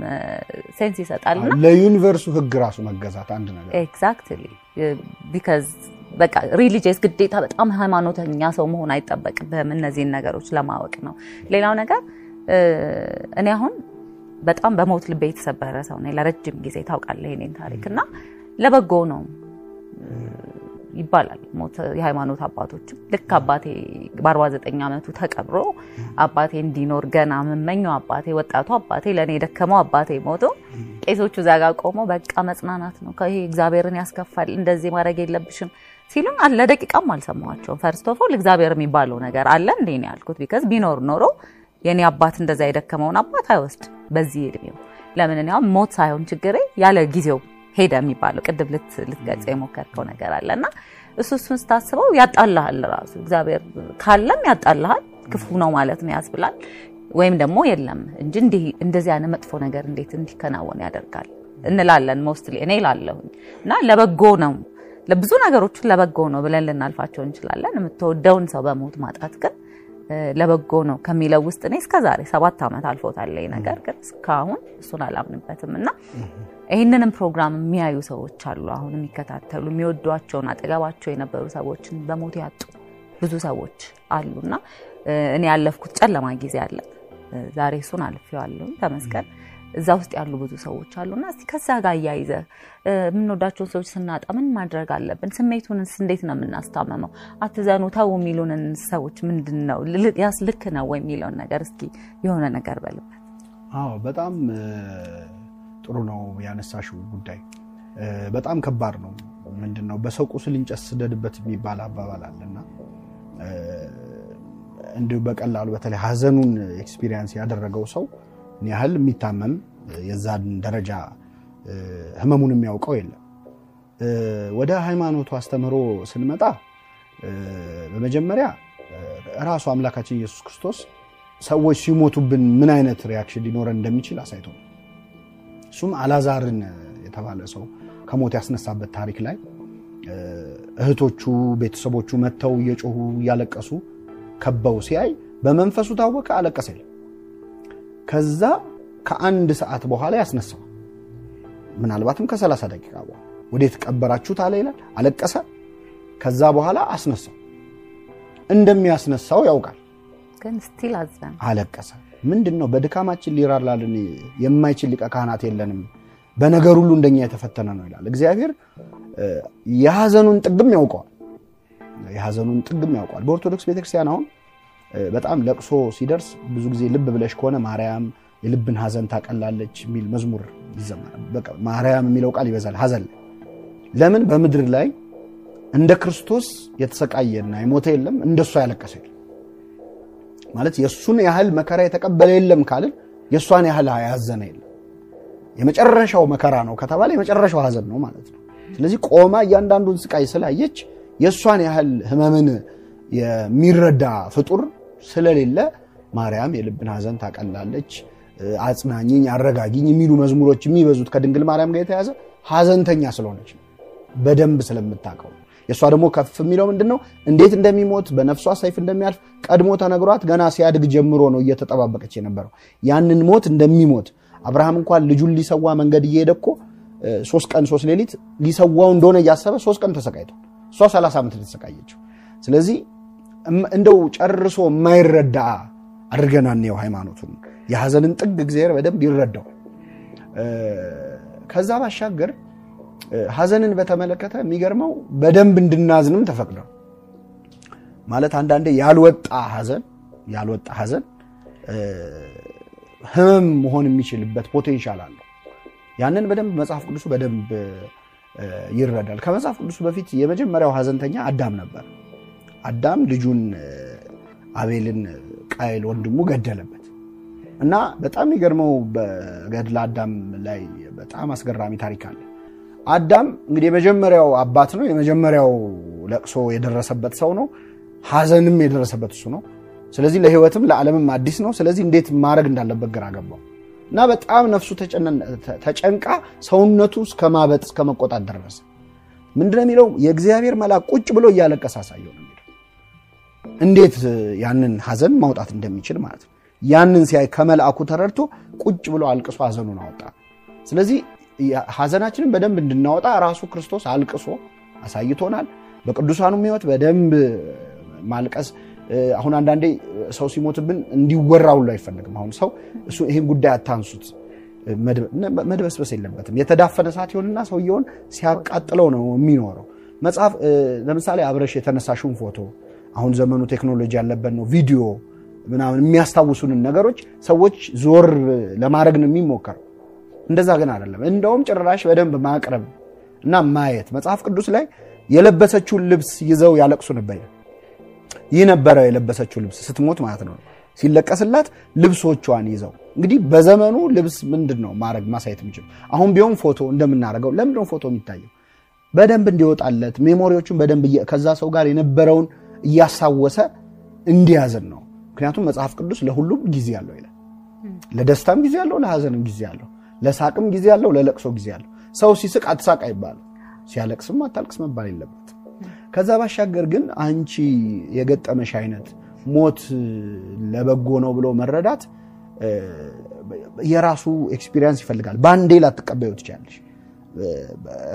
sense ይሰጣልና ለ universe ኡ ህግ ራሱ መገዛት አንድ ነገር። Exactly because በቃ religious ግዴታ በጣም ሃይማኖተኛ ሰው መሆን አይጠበቅብህም እነዚህን ነገሮች ለማወቅ ነው። ሌላው ነገር እኔ አሁን በጣም በሞት ልቤ የተሰበረ ሰው ነኝ። ለረጅም ጊዜ ታውቃለህ የኔን ታሪክ እና ለበጎ ነው ይባላል። ሞት የሃይማኖት አባቶችም ልክ አባቴ በ49 ዓመቱ ተቀብሮ አባቴ እንዲኖር ገና የምመኘው አባቴ ወጣቱ አባቴ ለእኔ የደከመው አባቴ ሞቶ ቄሶቹ እዛ ጋር ቆመው በቃ መጽናናት ነው ይሄ እግዚአብሔርን ያስከፋል እንደዚህ ማድረግ የለብሽም ሲሉም ለደቂቃም አልሰማኋቸውም። First of all እግዚአብሔር የሚባለው ነገር አለ እንዴ ነው ያልኩት። because ቢኖር ኖሮ የኔ አባት እንደዛ የደከመውን አባት አይወስድ በዚህ እድሜው። ለምን እኔ ሞት ሳይሆን ችግሬ ያለ ጊዜው ሄደ የሚባለው ቅድም ልትገልጽ የሞከርከው ነገር አለ እና እሱ እሱን ስታስበው ያጣልሃል። ራሱ እግዚአብሔር ካለም ያጣልሃል። ክፉ ነው ማለት ነው ያስብላል። ወይም ደግሞ የለም እንጂ እንደዚህ አይነት መጥፎ ነገር እንዴት እንዲከናወን ያደርጋል እንላለን። ሞስትሊ እኔ ላለሁኝ እና ለበጎ ነው ለብዙ ነገሮችን ለበጎ ነው ብለን ልናልፋቸው እንችላለን። የምትወደውን ሰው በሞት ማጣት ግን ለበጎ ነው ከሚለው ውስጥ እኔ እስከዛሬ ሰባት ዓመት አልፎታል ነገር ግን እስካሁን እሱን አላምንበትም እና ይህንንም ፕሮግራም የሚያዩ ሰዎች አሉ አሁን የሚከታተሉ የሚወዷቸውን አጠገባቸው የነበሩ ሰዎችን በሞት ያጡ ብዙ ሰዎች አሉና እኔ ያለፍኩት ጨለማ ጊዜ አለ። ዛሬ እሱን አልፌዋለሁ ተመስገን። እዛ ውስጥ ያሉ ብዙ ሰዎች አሉና እስቲ ከዛ ጋር እያይዘ የምንወዳቸውን ሰዎች ስናጣ ምን ማድረግ አለብን? ስሜቱንስ እንዴት ነው የምናስታመመው? አትዘኑ ተው የሚሉንን ሰዎች ምንድን ነው ያስ ልክ ነው ወይ የሚለውን ነገር እስኪ የሆነ ነገር በልበት። አዎ በጣም ጥሩ ነው ያነሳሽው ጉዳይ። በጣም ከባድ ነው። ምንድን ነው በሰው ቁስል እንጨት ስደድበት የሚባል አባባል አለና እንዲሁ በቀላሉ በተለይ ሀዘኑን experience ያደረገው ሰው ያህል የሚታመም የዛን ደረጃ ህመሙን የሚያውቀው የለም። ወደ ሃይማኖቱ አስተምህሮ ስንመጣ በመጀመሪያ ራሱ አምላካችን ኢየሱስ ክርስቶስ ሰዎች ሲሞቱብን ምን አይነት reaction ሊኖረን እንደሚችል አሳይቶ እሱም አላዛርን የተባለ ሰው ከሞት ያስነሳበት ታሪክ ላይ እህቶቹ፣ ቤተሰቦቹ መጥተው እየጮሁ እያለቀሱ ከበው ሲያይ በመንፈሱ ታወከ፣ አለቀሰ። ከዛ ከአንድ ሰዓት በኋላ ያስነሳው ምናልባትም ከ30 ደቂቃ በኋላ ወዴት ቀበራችሁት አለ ይላል። አለቀሰ። ከዛ በኋላ አስነሳው። እንደሚያስነሳው ያውቃል፣ ግን still አዘን አለቀሰ። ምንድን ነው በድካማችን ሊራራልን የማይችል ሊቀ ካህናት የለንም፣ በነገር ሁሉ እንደኛ የተፈተነ ነው ይላል እግዚአብሔር። የሐዘኑን ጥግም ያውቀዋል፣ የሐዘኑን ጥግም ያውቀዋል። በኦርቶዶክስ ቤተክርስቲያን አሁን በጣም ለቅሶ ሲደርስ ብዙ ጊዜ ልብ ብለሽ ከሆነ ማርያም የልብን ሐዘን ታቀላለች የሚል መዝሙር ይዘመራል። ማርያም የሚለው ቃል ይበዛል ሐዘን ላይ። ለምን በምድር ላይ እንደ ክርስቶስ የተሰቃየና የሞተ የለም፣ እንደሱ ያለቀሰ የለም። ማለት የእሱን ያህል መከራ የተቀበለ የለም ካልን የእሷን ያህል ያዘነ የለም። የመጨረሻው መከራ ነው ከተባለ የመጨረሻው ሐዘን ነው ማለት ነው። ስለዚህ ቆማ እያንዳንዱን ስቃይ ስላየች የእሷን ያህል ህመምን የሚረዳ ፍጡር ስለሌለ ማርያም የልብን ሐዘን ታቀላለች፣ አጽናኝኝ፣ አረጋጊኝ የሚሉ መዝሙሮች የሚበዙት ከድንግል ማርያም ጋር የተያዘ ሐዘንተኛ ስለሆነች ነው። በደንብ ስለምታውቀው የእሷ ደግሞ ከፍ የሚለው ምንድን ነው? እንዴት እንደሚሞት በነፍሷ ሰይፍ እንደሚያልፍ ቀድሞ ተነግሯት ገና ሲያድግ ጀምሮ ነው እየተጠባበቀች የነበረው ያንን ሞት እንደሚሞት። አብርሃም እንኳን ልጁን ሊሰዋ መንገድ እየሄደ እኮ ሶስት ቀን ሶስት ሌሊት ሊሰዋው እንደሆነ እያሰበ ሶስት ቀን ተሰቃይቷል። እሷ ሰላሳ ዓመት የተሰቃየችው። ስለዚህ እንደው ጨርሶ የማይረዳ አድርገን አንየው ሃይማኖቱን። የሐዘንን ጥግ እግዚአብሔር በደንብ ይረዳው። ከዛ ባሻገር ሐዘንን በተመለከተ የሚገርመው በደንብ እንድናዝንም ተፈቅዷል። ማለት አንዳንዴ ያልወጣ ሐዘን ያልወጣ ሐዘን ህመም መሆን የሚችልበት ፖቴንሻል አለው። ያንን በደንብ መጽሐፍ ቅዱሱ በደንብ ይረዳል። ከመጽሐፍ ቅዱስ በፊት የመጀመሪያው ሀዘንተኛ አዳም ነበር። አዳም ልጁን አቤልን ቃየል ወንድሙ ገደለበት እና በጣም የሚገርመው በገድለ አዳም ላይ በጣም አስገራሚ ታሪክ አለ። አዳም እንግዲህ የመጀመሪያው አባት ነው። የመጀመሪያው ለቅሶ የደረሰበት ሰው ነው። ሀዘንም የደረሰበት እሱ ነው። ስለዚህ ለሕይወትም ለዓለምም አዲስ ነው። ስለዚህ እንዴት ማድረግ እንዳለበት ግራ ገባው እና በጣም ነፍሱ ተጨንቃ ሰውነቱ እስከ ማበጥ እስከ መቆጣት ደረሰ። ምንድነው የሚለው? የእግዚአብሔር መልአክ ቁጭ ብሎ እያለቀሰ አሳየው እንዴት ያንን ሀዘን ማውጣት እንደሚችል ማለት ነው። ያንን ሲያይ ከመልአኩ ተረድቶ ቁጭ ብሎ አልቅሶ ሀዘኑን አወጣ። ስለዚህ ሀዘናችንን በደንብ እንድናወጣ ራሱ ክርስቶስ አልቅሶ አሳይቶናል። በቅዱሳኑም ሕይወት በደንብ ማልቀስ አሁን አንዳንዴ ሰው ሲሞትብን እንዲወራ ሁሉ አይፈልግም። አሁን ሰው እሱ ይህን ጉዳይ አታንሱት፣ መድበስበስ የለበትም። የተዳፈነ እሳት ይሆንና ሰውየውን ሲያቃጥለው ነው የሚኖረው። መጽሐፍ ለምሳሌ አብረሽ የተነሳሽውን ፎቶ አሁን ዘመኑ ቴክኖሎጂ ያለበት ነው፣ ቪዲዮ ምናምን የሚያስታውሱንን ነገሮች ሰዎች ዞር ለማድረግ ነው የሚሞከረው። እንደዛ ግን አይደለም። እንደውም ጭራሽ በደንብ ማቅረብ እና ማየት መጽሐፍ ቅዱስ ላይ የለበሰችውን ልብስ ይዘው ያለቅሱ ነበር። ይህ ነበረ የለበሰችው ልብስ ስትሞት ማለት ነው። ሲለቀስላት ልብሶቿን ይዘው እንግዲህ በዘመኑ ልብስ ምንድን ነው ማድረግ ማሳየት የሚችል አሁን ቢሆን ፎቶ እንደምናደርገው ለምንድነው ፎቶ የሚታየው በደንብ እንዲወጣለት ሜሞሪዎቹን በደንብ ከዛ ሰው ጋር የነበረውን እያሳወሰ እንዲያዝን ነው። ምክንያቱም መጽሐፍ ቅዱስ ለሁሉም ጊዜ አለው ይላል። ለደስታም ጊዜ አለው፣ ለሐዘንም ጊዜ አለው፣ ለሳቅም ጊዜ አለው፣ ለለቅሶ ጊዜ አለው። ሰው ሲስቅ አትሳቅ አይባልም፣ ሲያለቅስም አታልቅስ መባል የለበት። ከዛ ባሻገር ግን አንቺ የገጠመሽ አይነት ሞት ለበጎ ነው ብሎ መረዳት የራሱ experience ይፈልጋል። በአንዴ ላትቀበዪ ትችያለሽ።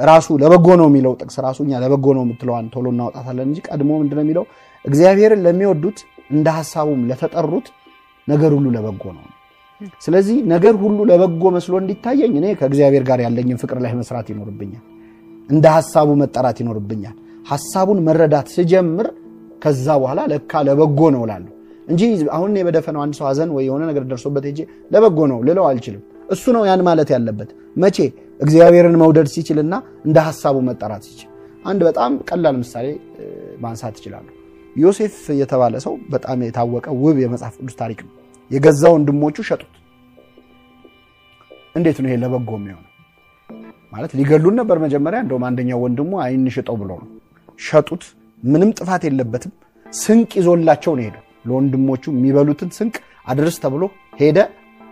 ራሱ ለበጎ ነው የሚለው ጥቅስ ራሱ እኛ ለበጎ ነው የምትለዋን ቶሎ እናውጣታለን እንጂ ቀድሞ ምንድነው የሚለው እግዚአብሔርን ለሚወዱት እንደ ሀሳቡም ለተጠሩት ነገር ሁሉ ለበጎ ነው። ስለዚህ ነገር ሁሉ ለበጎ መስሎ እንዲታየኝ እኔ ከእግዚአብሔር ጋር ያለኝን ፍቅር ላይ መስራት ይኖርብኛል። እንደ ሀሳቡ መጠራት ይኖርብኛል። ሀሳቡን መረዳት ስጀምር ከዛ በኋላ ለካ ለበጎ ነው እላለሁ እንጂ አሁን እኔ በደፈነው አንድ ሰው ሀዘን ወይ የሆነ ነገር ደርሶበት ሄጄ ለበጎ ነው ልለው አልችልም። እሱ ነው ያን ማለት ያለበት። መቼ እግዚአብሔርን መውደድ ሲችልና እንደ ሀሳቡ መጠራት ሲችል። አንድ በጣም ቀላል ምሳሌ ማንሳት እችላለሁ። ዮሴፍ የተባለ ሰው በጣም የታወቀ ውብ የመጽሐፍ ቅዱስ ታሪክ ነው። የገዛ ወንድሞቹ ሸጡት። እንዴት ነው ይሄ ለበጎ የሚሆነው? ማለት ሊገሉን ነበር መጀመሪያ። እንደውም አንደኛው ወንድሙ አይን ሽጠው ብሎ ነው ሸጡት። ምንም ጥፋት የለበትም። ስንቅ ይዞላቸው ነው ሄደው ለወንድሞቹ የሚበሉትን ስንቅ አድርስ ተብሎ ሄደ።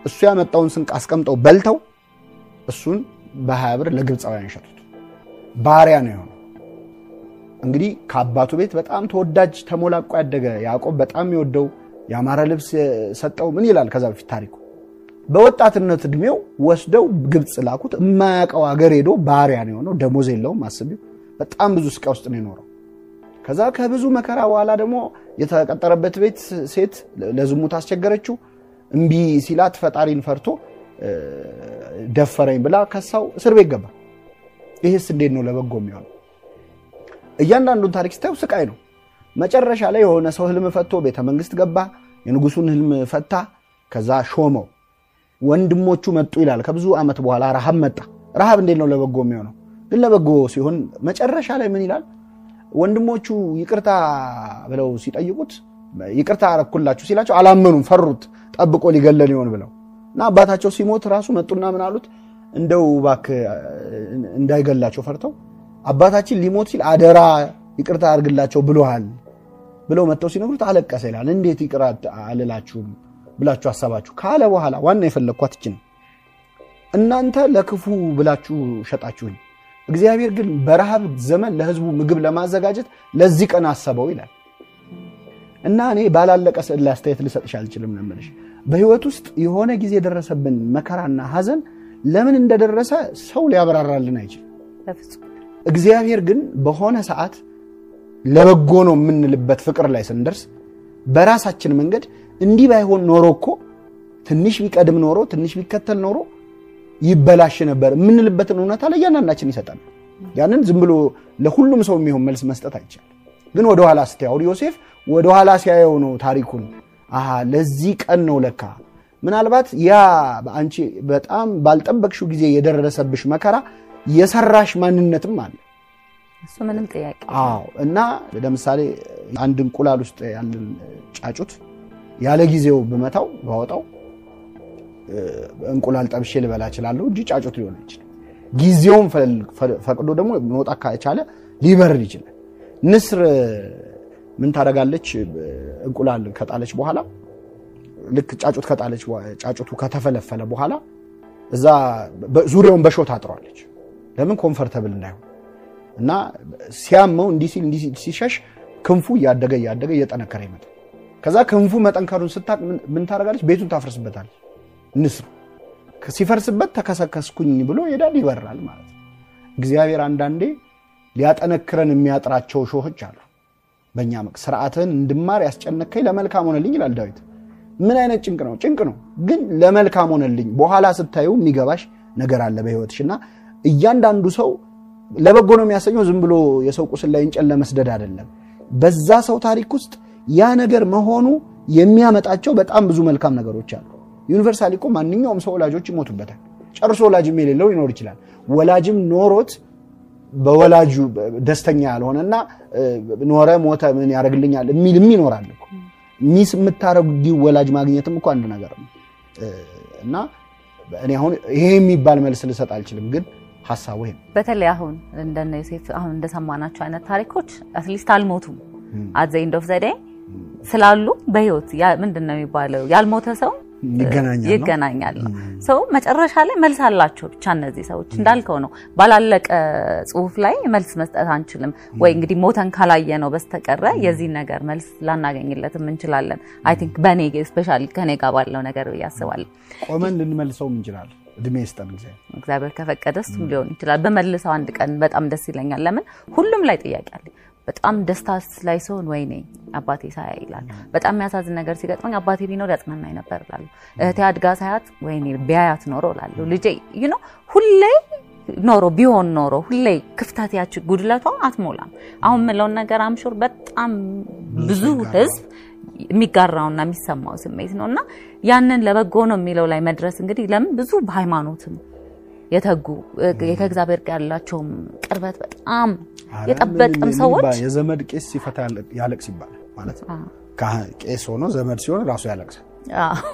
እሱ ያመጣውን ስንቅ አስቀምጠው በልተው እሱን በሀያ ብር ለግብፃውያን ሸጡት። ባሪያ ነው የሆነው። እንግዲህ ከአባቱ ቤት በጣም ተወዳጅ ተሞላቆ ያደገ ያዕቆብ በጣም የሚወደው የአማረ ልብስ ሰጠው። ምን ይላል ከዛ በፊት ታሪኩ? በወጣትነት እድሜው ወስደው ግብፅ ላኩት። የማያውቀው ሀገር ሄዶ ባሪያ ነው የሆነው። ደሞዝ የለውም። አስቢው። በጣም ብዙ ስቃይ ውስጥ ነው የኖረው። ከዛ ከብዙ መከራ በኋላ ደግሞ የተቀጠረበት ቤት ሴት ለዝሙት አስቸገረችው። እምቢ ሲላት ፈጣሪን ፈርቶ ደፈረኝ ብላ ከሳው እስር ቤት ገባ። ይህስ እንዴት ነው ለበጎ የሚሆነው? እያንዳንዱን ታሪክ ስታዩ ስቃይ ነው። መጨረሻ ላይ የሆነ ሰው ህልም ፈቶ ቤተ መንግስት ገባ። የንጉሱን ህልም ፈታ። ከዛ ሾመው። ወንድሞቹ መጡ ይላል። ከብዙ ዓመት በኋላ ረሃብ መጣ። ረሃብ እንዴት ነው ለበጎ የሚሆነው? ግን ለበጎ ሲሆን መጨረሻ ላይ ምን ይላል? ወንድሞቹ ይቅርታ ብለው ሲጠይቁት ይቅርታ አረኩላችሁ ሲላቸው አላመኑም፣ ፈሩት። ጠብቆ ሊገለን ይሆን ብለው እና አባታቸው ሲሞት ራሱ መጡና ምን አሉት? እንደው እባክህ እንዳይገላቸው ፈርተው አባታችን ሊሞት ሲል አደራ ይቅርታ አድርግላቸው ብሎሃል ብለው መጥተው ሲነግሩት አለቀሰ ይላል። እንዴት ይቅር አልላችሁም ብላችሁ አሰባችሁ ካለ በኋላ ዋና የፈለግኳት እች ነው። እናንተ ለክፉ ብላችሁ ሸጣችሁኝ፣ እግዚአብሔር ግን በረሃብ ዘመን ለሕዝቡ ምግብ ለማዘጋጀት ለዚህ ቀን አሰበው ይላል እና እኔ ባላለቀ ስዕል ላይ አስተያየት ልሰጥሽ አልችልም ነው የምልሽ። በሕይወት ውስጥ የሆነ ጊዜ የደረሰብን መከራና ሐዘን ለምን እንደደረሰ ሰው ሊያብራራልን አይችልም። እግዚአብሔር ግን በሆነ ሰዓት ለበጎ ነው የምንልበት ፍቅር ላይ ስንደርስ በራሳችን መንገድ እንዲህ ባይሆን ኖሮ እኮ ትንሽ ቢቀድም ኖሮ ትንሽ ቢከተል ኖሮ ይበላሽ ነበር የምንልበትን እውነታ ለእያንዳንዳችን ይሰጣል። ያንን ዝም ብሎ ለሁሉም ሰው የሚሆን መልስ መስጠት አይቻልም። ግን ወደኋላ ስትያው ዮሴፍ ወደኋላ ሲያየው ነው ታሪኩን አሃ ለዚህ ቀን ነው ለካ ምናልባት ያ አንቺ በጣም ባልጠበቅሽው ጊዜ የደረሰብሽ መከራ የሰራሽ ማንነትም አለ። እሱ ምንም ጥያቄ አዎ እና ለምሳሌ አንድ እንቁላል ውስጥ ያለን ጫጩት ያለ ጊዜው ብመታው ባወጣው እንቁላል ጠብሼ ልበላ እችላለሁ እንጂ ጫጩት ሊሆን ይችላል። ጊዜውን ፈቅዶ ደግሞ መውጣት ካቻለ ሊበርር ይችላል። ንስር ምን ታደርጋለች? እንቁላል ከጣለች በኋላ ልክ ጫጩት ከጣለች ጫጩቱ ከተፈለፈለ በኋላ እዛ ዙሪያውን በሾህ ታጥሯለች። ለምን comfortable እንዳይሆን እና ሲያመው እንዲህ ሲል እንዲህ ሲሸሽ ክንፉ እያደገ እያደገ እየጠነከረ ይመጣል። ከዛ ክንፉ መጠንከሩን ስታቅ ምን ታደርጋለች? ቤቱን ታፈርስበታለች። ንስሩ ሲፈርስበት ተከሰከስኩኝ ብሎ ሄዳል፣ ይበራል ማለት ነው። እግዚአብሔር አንዳንዴ ሊያጠነክረን የሚያጥራቸው ሾሆች አሉ። በእኛ መቅ ስርዓትህን እንድማር ያስጨነከኝ ለመልካም ሆነልኝ ይላል ዳዊት። ምን አይነት ጭንቅ ነው? ጭንቅ ነው፣ ግን ለመልካም ሆነልኝ። በኋላ ስታዩ የሚገባሽ ነገር አለ በህይወትሽ እና እያንዳንዱ ሰው ለበጎ ነው የሚያሰኘው። ዝም ብሎ የሰው ቁስል ላይ እንጨት ለመስደድ አይደለም። በዛ ሰው ታሪክ ውስጥ ያ ነገር መሆኑ የሚያመጣቸው በጣም ብዙ መልካም ነገሮች አሉ። ዩኒቨርሳሊ እኮ ማንኛውም ሰው ወላጆች ይሞቱበታል። ጨርሶ ወላጅም የሌለው ይኖር ይችላል። ወላጅም ኖሮት በወላጁ ደስተኛ ያልሆነና ኖረ ሞተ ምን ያደርግልኛል የሚልም ይኖራል miss የምታረጉ ወላጅ ማግኘትም እኮ አንድ ነገር ነው እና እኔ አሁን ይሄ የሚባል መልስ ልሰጥ አልችልም፣ ግን ሀሳቡ ይሄ በተለይ አሁን እንደነ ዮሴፍ አሁን እንደሰማናቸው አይነት ታሪኮች at least አልሞቱም። at the end of the day ስላሉ በህይወት ምንድን ነው የሚባለው ያልሞተ ሰው ይገናኛል ሰው መጨረሻ ላይ መልስ አላቸው። ብቻ እነዚህ ሰዎች እንዳልከው ነው። ባላለቀ ጽሁፍ ላይ መልስ መስጠት አንችልም ወይ እንግዲህ ሞተን ካላየ ነው በስተቀረ የዚህ ነገር መልስ ላናገኝለትም እንችላለን። I think በኔ specially ከኔ ጋር ባለው ነገር ብዬ አስባለሁ። ቆመን ልንመልሰውም እንችላለን። እድሜ ይስጠን እግዚአብሔር። እግዚአብሔር ከፈቀደ እሱም ሊሆን ይችላል። ብመልሰው አንድ ቀን በጣም ደስ ይለኛል። ለምን ሁሉም ላይ ጥያቄ አለ። በጣም ደስታ ላይ ሲሆን ወይኔ አባቴ ሳያ ይላል። በጣም የሚያሳዝን ነገር ሲገጥመኝ አባቴ ቢኖር ያጽናናኝ ነበር እላለሁ። እህቴ አድጋ ሳያት ወይኔ ቢያያት ኖሮ እላለሁ። ልጄ you know ሁሌ ኖሮ ቢሆን ኖሮ ሁሌ ክፍተት ያች ጉድለቷ አትሞላም። አሁን የምለውን ነገር I'm sure በጣም ብዙ ህዝብ የሚጋራውና የሚሰማው ስሜት ነው። እና ያንን ለበጎ ነው የሚለው ላይ መድረስ እንግዲህ ለምን ብዙ በሃይማኖትም የተጉ ከእግዚአብሔር ጋር ያላቸውም ቅርበት በጣም የጠበቅም ሰዎች የዘመድ ቄስ ሲፈታ ያለቅስ ይባላል ማለት ነው። ቄስ ሆኖ ዘመድ ሲሆን ራሱ ያለቅሳል።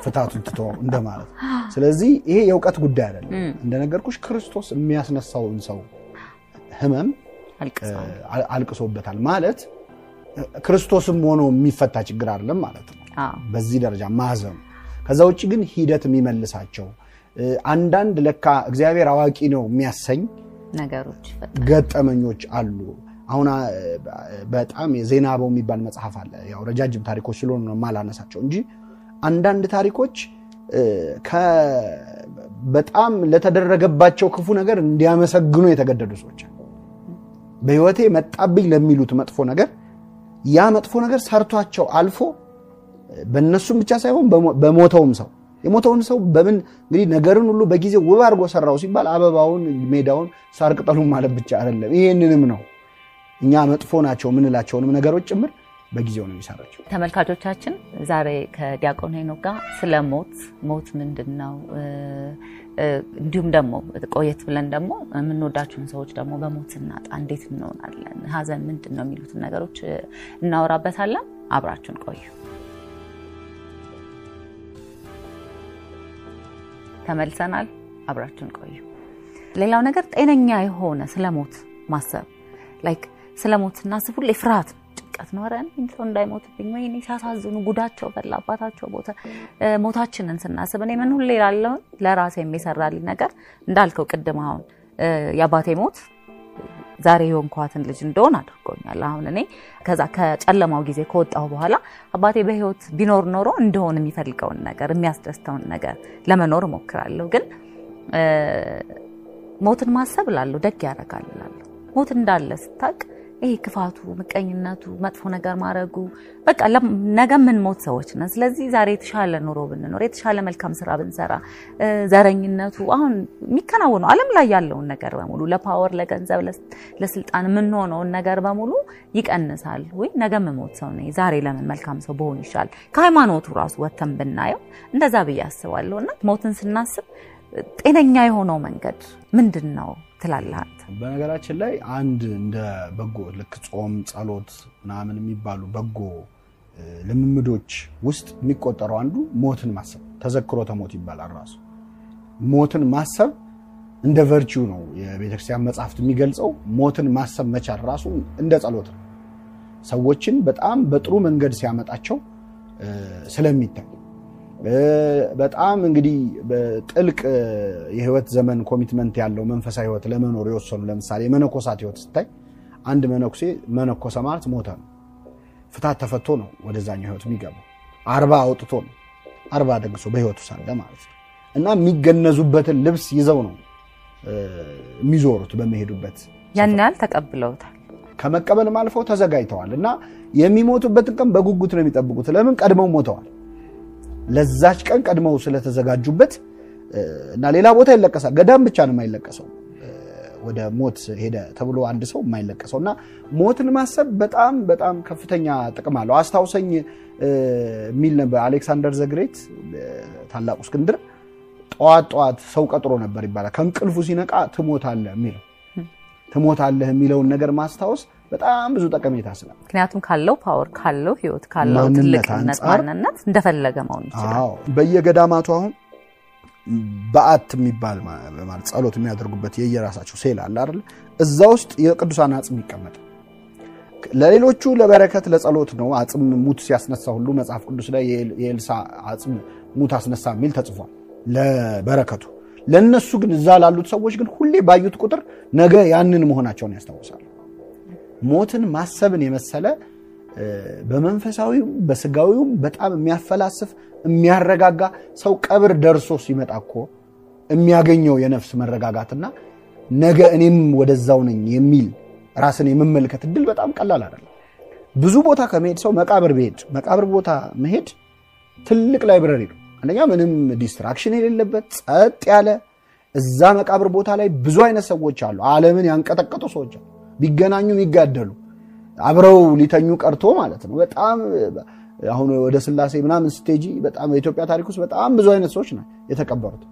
ፍታቱን ትቶ እንደማለት። ስለዚህ ይሄ የእውቀት ጉዳይ አይደለም። እንደነገርኩሽ ክርስቶስ የሚያስነሳውን ሰው ህመም አልቅሶበታል ማለት ክርስቶስም ሆኖ የሚፈታ ችግር አይደለም ማለት ነው። በዚህ ደረጃ ማዘኑ። ከዛ ውጭ ግን ሂደት የሚመልሳቸው አንዳንድ ለካ እግዚአብሔር አዋቂ ነው የሚያሰኝ ነገሮች ገጠመኞች አሉ። አሁን በጣም የዜና አበው የሚባል መጽሐፍ አለ። ያው ረጃጅም ታሪኮች ስለሆኑ ነው የማላነሳቸው እንጂ አንዳንድ ታሪኮች በጣም ለተደረገባቸው ክፉ ነገር እንዲያመሰግኑ የተገደዱ ሰዎች በህይወቴ መጣብኝ ለሚሉት መጥፎ ነገር ያ መጥፎ ነገር ሰርቷቸው አልፎ በእነሱም ብቻ ሳይሆን በሞተውም ሰው የሞተውን ሰው በምን እንግዲህ ነገርን ሁሉ በጊዜ ውብ አድርጎ ሰራው ሲባል አበባውን፣ ሜዳውን፣ ሳር ቅጠሉን ማለት ብቻ አይደለም። ይሄንንም ነው እኛ መጥፎ ናቸው ምንላቸውንም ነገሮች ጭምር በጊዜው ነው የሚሰራቸው። ተመልካቾቻችን ዛሬ ከዲያቆን ሄኖክ ጋር ስለ ሞት ሞት ምንድን ነው እንዲሁም ደግሞ ቆየት ብለን ደግሞ የምንወዳቸውን ሰዎች ደግሞ በሞት ስናጣ እንዴት እንሆናለን፣ ሀዘን ምንድን ነው የሚሉትን ነገሮች እናወራበታለን። አብራችሁን ቆዩ። ተመልሰናል። አብራችሁን ቆዩ። ሌላው ነገር ጤነኛ የሆነ ስለ ሞት ማሰብ like ስለ ሞት ስናስብ ሁሌ ፍርሃት ጭንቀት ነው። ኧረ ሰው እንዳይሞትብኝ ወይኔ ሲያሳዝኑ ጉዳቸው ፈላ አባታቸው ሞተ። ሞታችንን ስናስብ እኔ ምን ሁሌ ላለውን ለራሴ የሚሰራልኝ ነገር እንዳልከው ቅድም አሁን የአባቴ ሞት ዛሬ የሆንኳትን ልጅ እንደሆን አድርጎኛል። አሁን እኔ ከዛ ከጨለማው ጊዜ ከወጣሁ በኋላ አባቴ በህይወት ቢኖር ኖሮ እንደሆን የሚፈልገውን ነገር የሚያስደስተውን ነገር ለመኖር እሞክራለሁ። ግን ሞትን ማሰብ እላለሁ ደግ ያደርጋል እላለሁ። ሞት እንዳለ ስታቅ ይሄ ክፋቱ፣ ምቀኝነቱ፣ መጥፎ ነገር ማድረጉ በቃ ነገ ምን ሞት ሰዎች ነን። ስለዚህ ዛሬ የተሻለ ኑሮ ብንኖር የተሻለ መልካም ስራ ብንሰራ ዘረኝነቱ አሁን የሚከናወነው ዓለም ላይ ያለውን ነገር በሙሉ ለፓወር፣ ለገንዘብ፣ ለስልጣን የምንሆነውን ነገር በሙሉ ይቀንሳል። ወይ ነገ የምሞት ሰው ነኝ ዛሬ ለምን መልካም ሰው በሆን ይሻል። ከሃይማኖቱ ራሱ ወተን ብናየው እንደዛ ብዬ አስባለሁ። እና ሞትን ስናስብ ጤነኛ የሆነው መንገድ ምንድን ነው ትላለህ? በነገራችን ላይ አንድ እንደ በጎ ልክ ጾም፣ ጸሎት ምናምን የሚባሉ በጎ ልምምዶች ውስጥ የሚቆጠረው አንዱ ሞትን ማሰብ ተዘክሮተ ሞት ይባላል። ራሱ ሞትን ማሰብ እንደ ቨርቺው ነው የቤተክርስቲያን መጽሐፍት የሚገልጸው። ሞትን ማሰብ መቻል ራሱ እንደ ጸሎት ነው። ሰዎችን በጣም በጥሩ መንገድ ሲያመጣቸው ስለሚታይ በጣም እንግዲህ በጥልቅ እ፣ የህይወት ዘመን commitment ያለው መንፈሳዊ ህይወት ለመኖር የወሰኑ ለምሳሌ የመነኮሳት ህይወት ስታይ አንድ መነኩሴ መነኮሰ ማለት ሞተ ነው። ፍታት ተፈቶ ነው ወደዛኛው ህይወት የሚገባው። አርባ አውጥቶ ነው አርባ ደግሶ በህይወቱ ሳለ ማለት ነው። እና የሚገነዙበትን ልብስ ይዘው ነው የሚዞሩት በሚሄዱበት ያን ያህል ተቀብለውታል። ከመቀበልም አልፈው ተዘጋጅተዋል እና የሚሞቱበትን ቀን በጉጉት ነው የሚጠብቁት። ለምን ቀድመው ሞተዋል። ለዛች ቀን ቀድመው ስለተዘጋጁበት እና ሌላ ቦታ ይለቀሳል። ገዳም ብቻ ነው የማይለቀሰው ወደ ሞት ሄደ ተብሎ አንድ ሰው የማይለቀሰው እና ሞትን ማሰብ በጣም በጣም ከፍተኛ ጥቅም አለው። አስታውሰኝ የሚል ነበር አሌክሳንደር ዘግሬት ታላቁ እስክንድር ጠዋት ጠዋት ሰው ቀጥሮ ነበር ይባላል። ከእንቅልፉ ሲነቃ ትሞታለህ የሚለው ትሞታለህ የሚለውን ነገር ማስታወስ በጣም ብዙ ጠቀሜታ ስላለ ምክንያቱም ካለው power ካለው ህይወት ካለው ትልቅነት ማንነት እንደፈለገ መሆን ይችላል። በየገዳማቱ አሁን በዓት የሚባል ማለት ጸሎት የሚያደርጉበት የየራሳቸው ሴል አለ አይደል? እዛ ውስጥ የቅዱሳን አጽም ይቀመጣል። ለሌሎቹ ለበረከት ለጸሎት ነው። አጽም ሙት ሲያስነሳ ሁሉ መጽሐፍ ቅዱስ ላይ የኤል- የኤልሳ አጽም ሙት አስነሳ የሚል ተጽፏል ለበረከቱ። ለነሱ ግን እዛ ላሉት ሰዎች ግን ሁሌ ባዩት ቁጥር ነገ ያንን መሆናቸውን ያስታውሳሉ። ሞትን ማሰብን የመሰለ በመንፈሳዊውም በስጋዊውም በጣም የሚያፈላስፍ የሚያረጋጋ ሰው ቀብር ደርሶ ሲመጣ እኮ የሚያገኘው የነፍስ መረጋጋትና ነገ እኔም ወደዛው ነኝ የሚል ራስን የመመልከት እድል በጣም ቀላል አይደለም። ብዙ ቦታ ከመሄድ ሰው መቃብር ብሄድ መቃብር ቦታ መሄድ ትልቅ library ነው። አንደኛ ምንም distraction የሌለበት ጸጥ ያለ እዛ መቃብር ቦታ ላይ ብዙ አይነት ሰዎች አሉ። ዓለምን ያንቀጠቀጡ ሰዎች አሉ። ቢገናኙ የሚጋደሉ አብረው ሊተኙ ቀርቶ ማለት ነው። በጣም አሁን ወደ ስላሴ ምናምን ስትሄጂ በጣም በኢትዮጵያ ታሪክ ውስጥ በጣም ብዙ አይነት ሰዎች ነው የተቀበሩት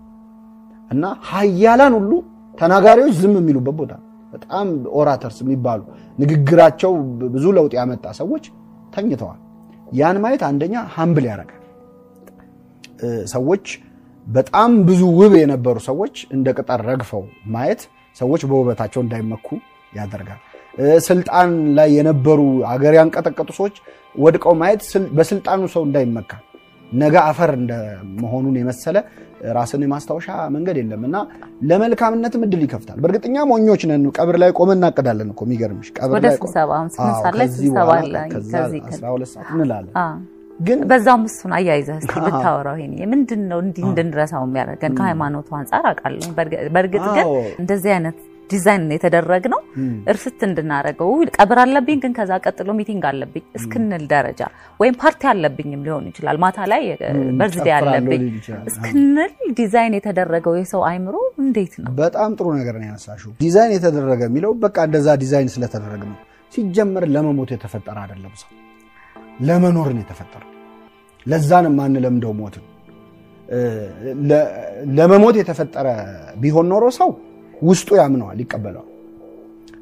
እና ሀያላን ሁሉ ተናጋሪዎች ዝም የሚሉበት ቦታ በጣም orators የሚባሉ ንግግራቸው ብዙ ለውጥ ያመጣ ሰዎች ተኝተዋል። ያን ማየት አንደኛ ሀምብል ያደርጋል። ሰዎች በጣም ብዙ ውብ የነበሩ ሰዎች እንደ ቅጠል ረግፈው ማየት ሰዎች በውበታቸው እንዳይመኩ ያደርጋል። ስልጣን ላይ የነበሩ አገር ያንቀጠቀጡ ሰዎች ወድቀው ማየት ስል- በስልጣኑ ሰው እንዳይመካ ነገ አፈር እንደመሆኑን የመሰለ ራስን የማስታወሻ መንገድ የለም እና ለመልካምነትም እድል ይከፍታል። በእርግጠኛ ሞኞች ነን። ቀብር ላይ ቆመን እናቅዳለን እኮ የሚገርምሽ ቀብር ወደ ላይ ቆመን- ስብሰባ አሁን ስምንት አዎ፣ ሰዓት ላይ ከዚህ ስብሰባ በኋላ አለ። ከዛ ከዚህ ከ- 12 ሰዓት እንላለን አ፣ ግን በዛውም እሱን አያይዘህ እስኪ ብታወራው ይሄን ምንድን ነው እንዲህ እንድንረሳው የሚያደርገን ከሃይማኖቱ አንጻር አውቃለሁ። በእርግ- በእርግጥ ግን እንደዚህ አይነት ዲዛይን የተደረግ ነው እርስት እንድናደርገው ውይ፣ ቀብር አለብኝ ግን ከዛ ቀጥሎ meeting አለብኝ እስክንል ደረጃ ወይም ፓርቲ አለብኝም ሊሆን ይችላል ማታ ላይ birthday አለብኝ እስክንል ዲዛይን የተደረገው የሰው አይምሮ እንዴት ነው? በጣም ጥሩ ነገር ነው ያነሳሽው። ዲዛይን የተደረገ የሚለው በቃ እንደዛ ዲዛይን ስለተደረገ ነው። ሲጀመር ለመሞት የተፈጠረ አይደለም። ሰው ለመኖር ነው የተፈጠረ። ለዛን የማንለምደው ሞትን ለመሞት የተፈጠረ ቢሆን ኖሮ ሰው ውስጡ ያምነዋል፣ ይቀበለዋል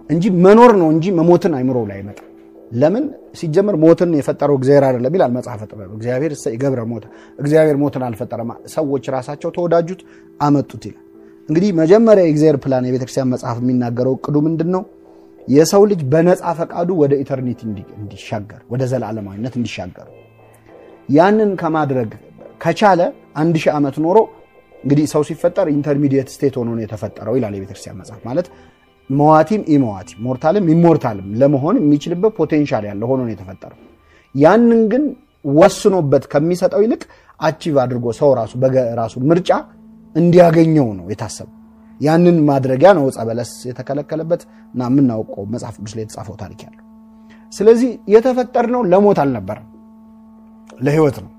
እንጂ መኖር ነው እንጂ መሞትን አይምሮ ላይ አይመጣም። ለምን ሲጀመር ሞትን የፈጠረው እግዚአብሔር አይደለም ይላል መጽሐፈ ጥበብ። እግዚአብሔር ይገብረ ሞተ፣ እግዚአብሔር ሞትን አልፈጠረም፣ ሰዎች ራሳቸው ተወዳጁት አመጡት ይላል። እንግዲህ መጀመሪያ የእግዚአብሔር ፕላን የቤተክርስቲያን መጽሐፍ የሚናገረው እቅዱ ምንድን ነው? የሰው ልጅ በነፃ ፈቃዱ ወደ eternity እንዲ- እንዲሻገር ወደ ዘላለማዊነት እንዲሻገር ያንን ከማድረግ ከቻለ አንድ ሺህ ዓመት ኖሮ እንግዲህ ሰው ሲፈጠር intermediate state ሆኖ ነው የተፈጠረው ይላል የቤተክርስቲያን መጽሐፍ። ማለት መዋቲም ኢመዋቲም mortal ም immortal ም ለመሆን የሚችልበት potential ያለ ሆኖ ነው የተፈጠረው። ያንን ግን ወስኖበት ከሚሰጠው ይልቅ achieve አድርጎ ሰው ራሱ በራሱ ምርጫ እንዲያገኘው ነው የታሰበው። ያንን ማድረጊያ ነው ዕፀ በለስ የተከለከለበት እና የምናውቀው መጽሐፍ ቅዱስ ላይ የተጻፈው ታሪክ ያለው። ስለዚህ የተፈጠርነው ለሞት አልነበረም ለህይወት ነው።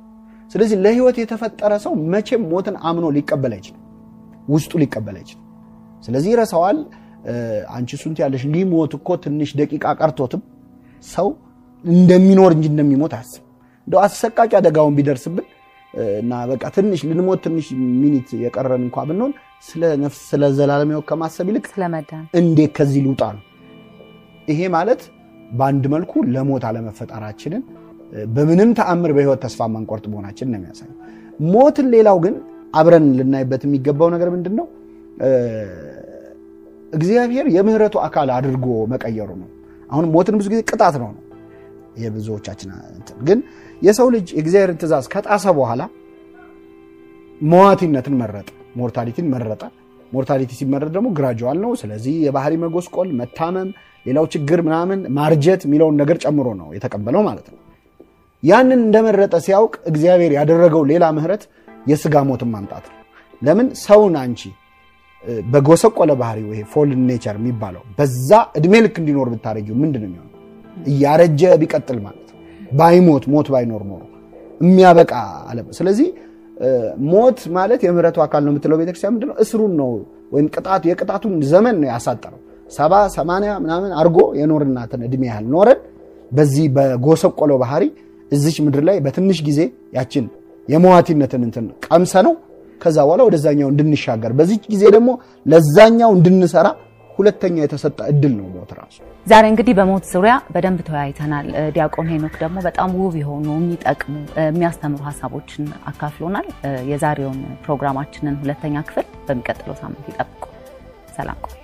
ስለዚህ ለህይወት የተፈጠረ ሰው መቼም ሞትን አምኖ ሊቀበል አይችልም፣ ውስጡ ሊቀበል አይችልም። ስለዚህ ይረሳዋል። አንቺ ስንት ያለሽ ሊሞት እኮ ትንሽ ደቂቃ ቀርቶትም ሰው እንደሚኖር እንጂ እንደሚሞት አያስብ። እንደው አሰቃቂ አደጋውን ቢደርስብን እና በቃ ትንሽ ልንሞት ትንሽ minute የቀረን እንኳ ብንሆን ስለ ነፍስ ስለ ዘላለም ሕይወት ከማሰብ ይልቅ እንዴት ከዚህ ልውጣ ነው። ይሄ ማለት በአንድ መልኩ ለሞት አለመፈጠራችንን በምንም ተአምር በሕይወት ተስፋ ማንቆርጥ መሆናችንን ነው የሚያሳየው። ሞትን ሌላው ግን አብረን ልናይበት የሚገባው ነገር ምንድን ነው? እግዚአብሔር የምህረቱ አካል አድርጎ መቀየሩ ነው። አሁን ሞትን ብዙ ጊዜ ቅጣት ነው ነው የብዙዎቻችን ግን የሰው ልጅ የእግዚአብሔርን ትእዛዝ ከጣሰ በኋላ መዋቲነትን መረጠ፣ mortality ን መረጠ። mortality ሲመረጥ ደግሞ gradual ነው። ስለዚህ የባህሪ መጎስቆል፣ መታመም፣ ሌላው ችግር ምናምን ማርጀት የሚለውን ነገር ጨምሮ ነው የተቀበለው ማለት ነው። ያንን እንደመረጠ ሲያውቅ እግዚአብሔር ያደረገው ሌላ ምህረት የስጋ ሞትን ማምጣት ነው። ለምን ሰውን አንቺ በጎሰቆለ ባህሪ ይሄ fallen nature የሚባለው በዛ እድሜ ልክ እንዲኖር ብታደረጊው ምንድን ነው? እያረጀ ቢቀጥል ማለት ባይሞት ሞት ባይኖር ኖሮ የሚያበቃ አለ። ስለዚህ ሞት ማለት የምህረቱ አካል ነው የምትለው ቤተክርስቲያን ምንድነው? እስሩን ነው ወይም ቅጣቱ የቅጣቱን ዘመን ነው ያሳጠረው። ሰባ ሰማንያ ምናምን አድርጎ የኖርናትን እድሜ ያህል ኖረን በዚህ በጎሰቆለው ባህሪ እዚች ምድር ላይ በትንሽ ጊዜ ያችን የመዋቲነትን እንትን ቀምሰ ነው ከዛ በኋላ ወደዛኛው እንድንሻገር በዚች ጊዜ ደግሞ ለዛኛው እንድንሰራ ሁለተኛ የተሰጠ እድል ነው ሞት ራሱ። ዛሬ እንግዲህ በሞት ዙሪያ በደንብ ተወያይተናል። ዲያቆን ሄኖክ ደግሞ በጣም ውብ የሆኑ የሚጠቅሙ የሚያስተምሩ ሀሳቦችን አካፍሎናል። የዛሬውን ፕሮግራማችንን ሁለተኛ ክፍል በሚቀጥለው ሳምንት ይጠብቁ። ሰላም ቆዩ።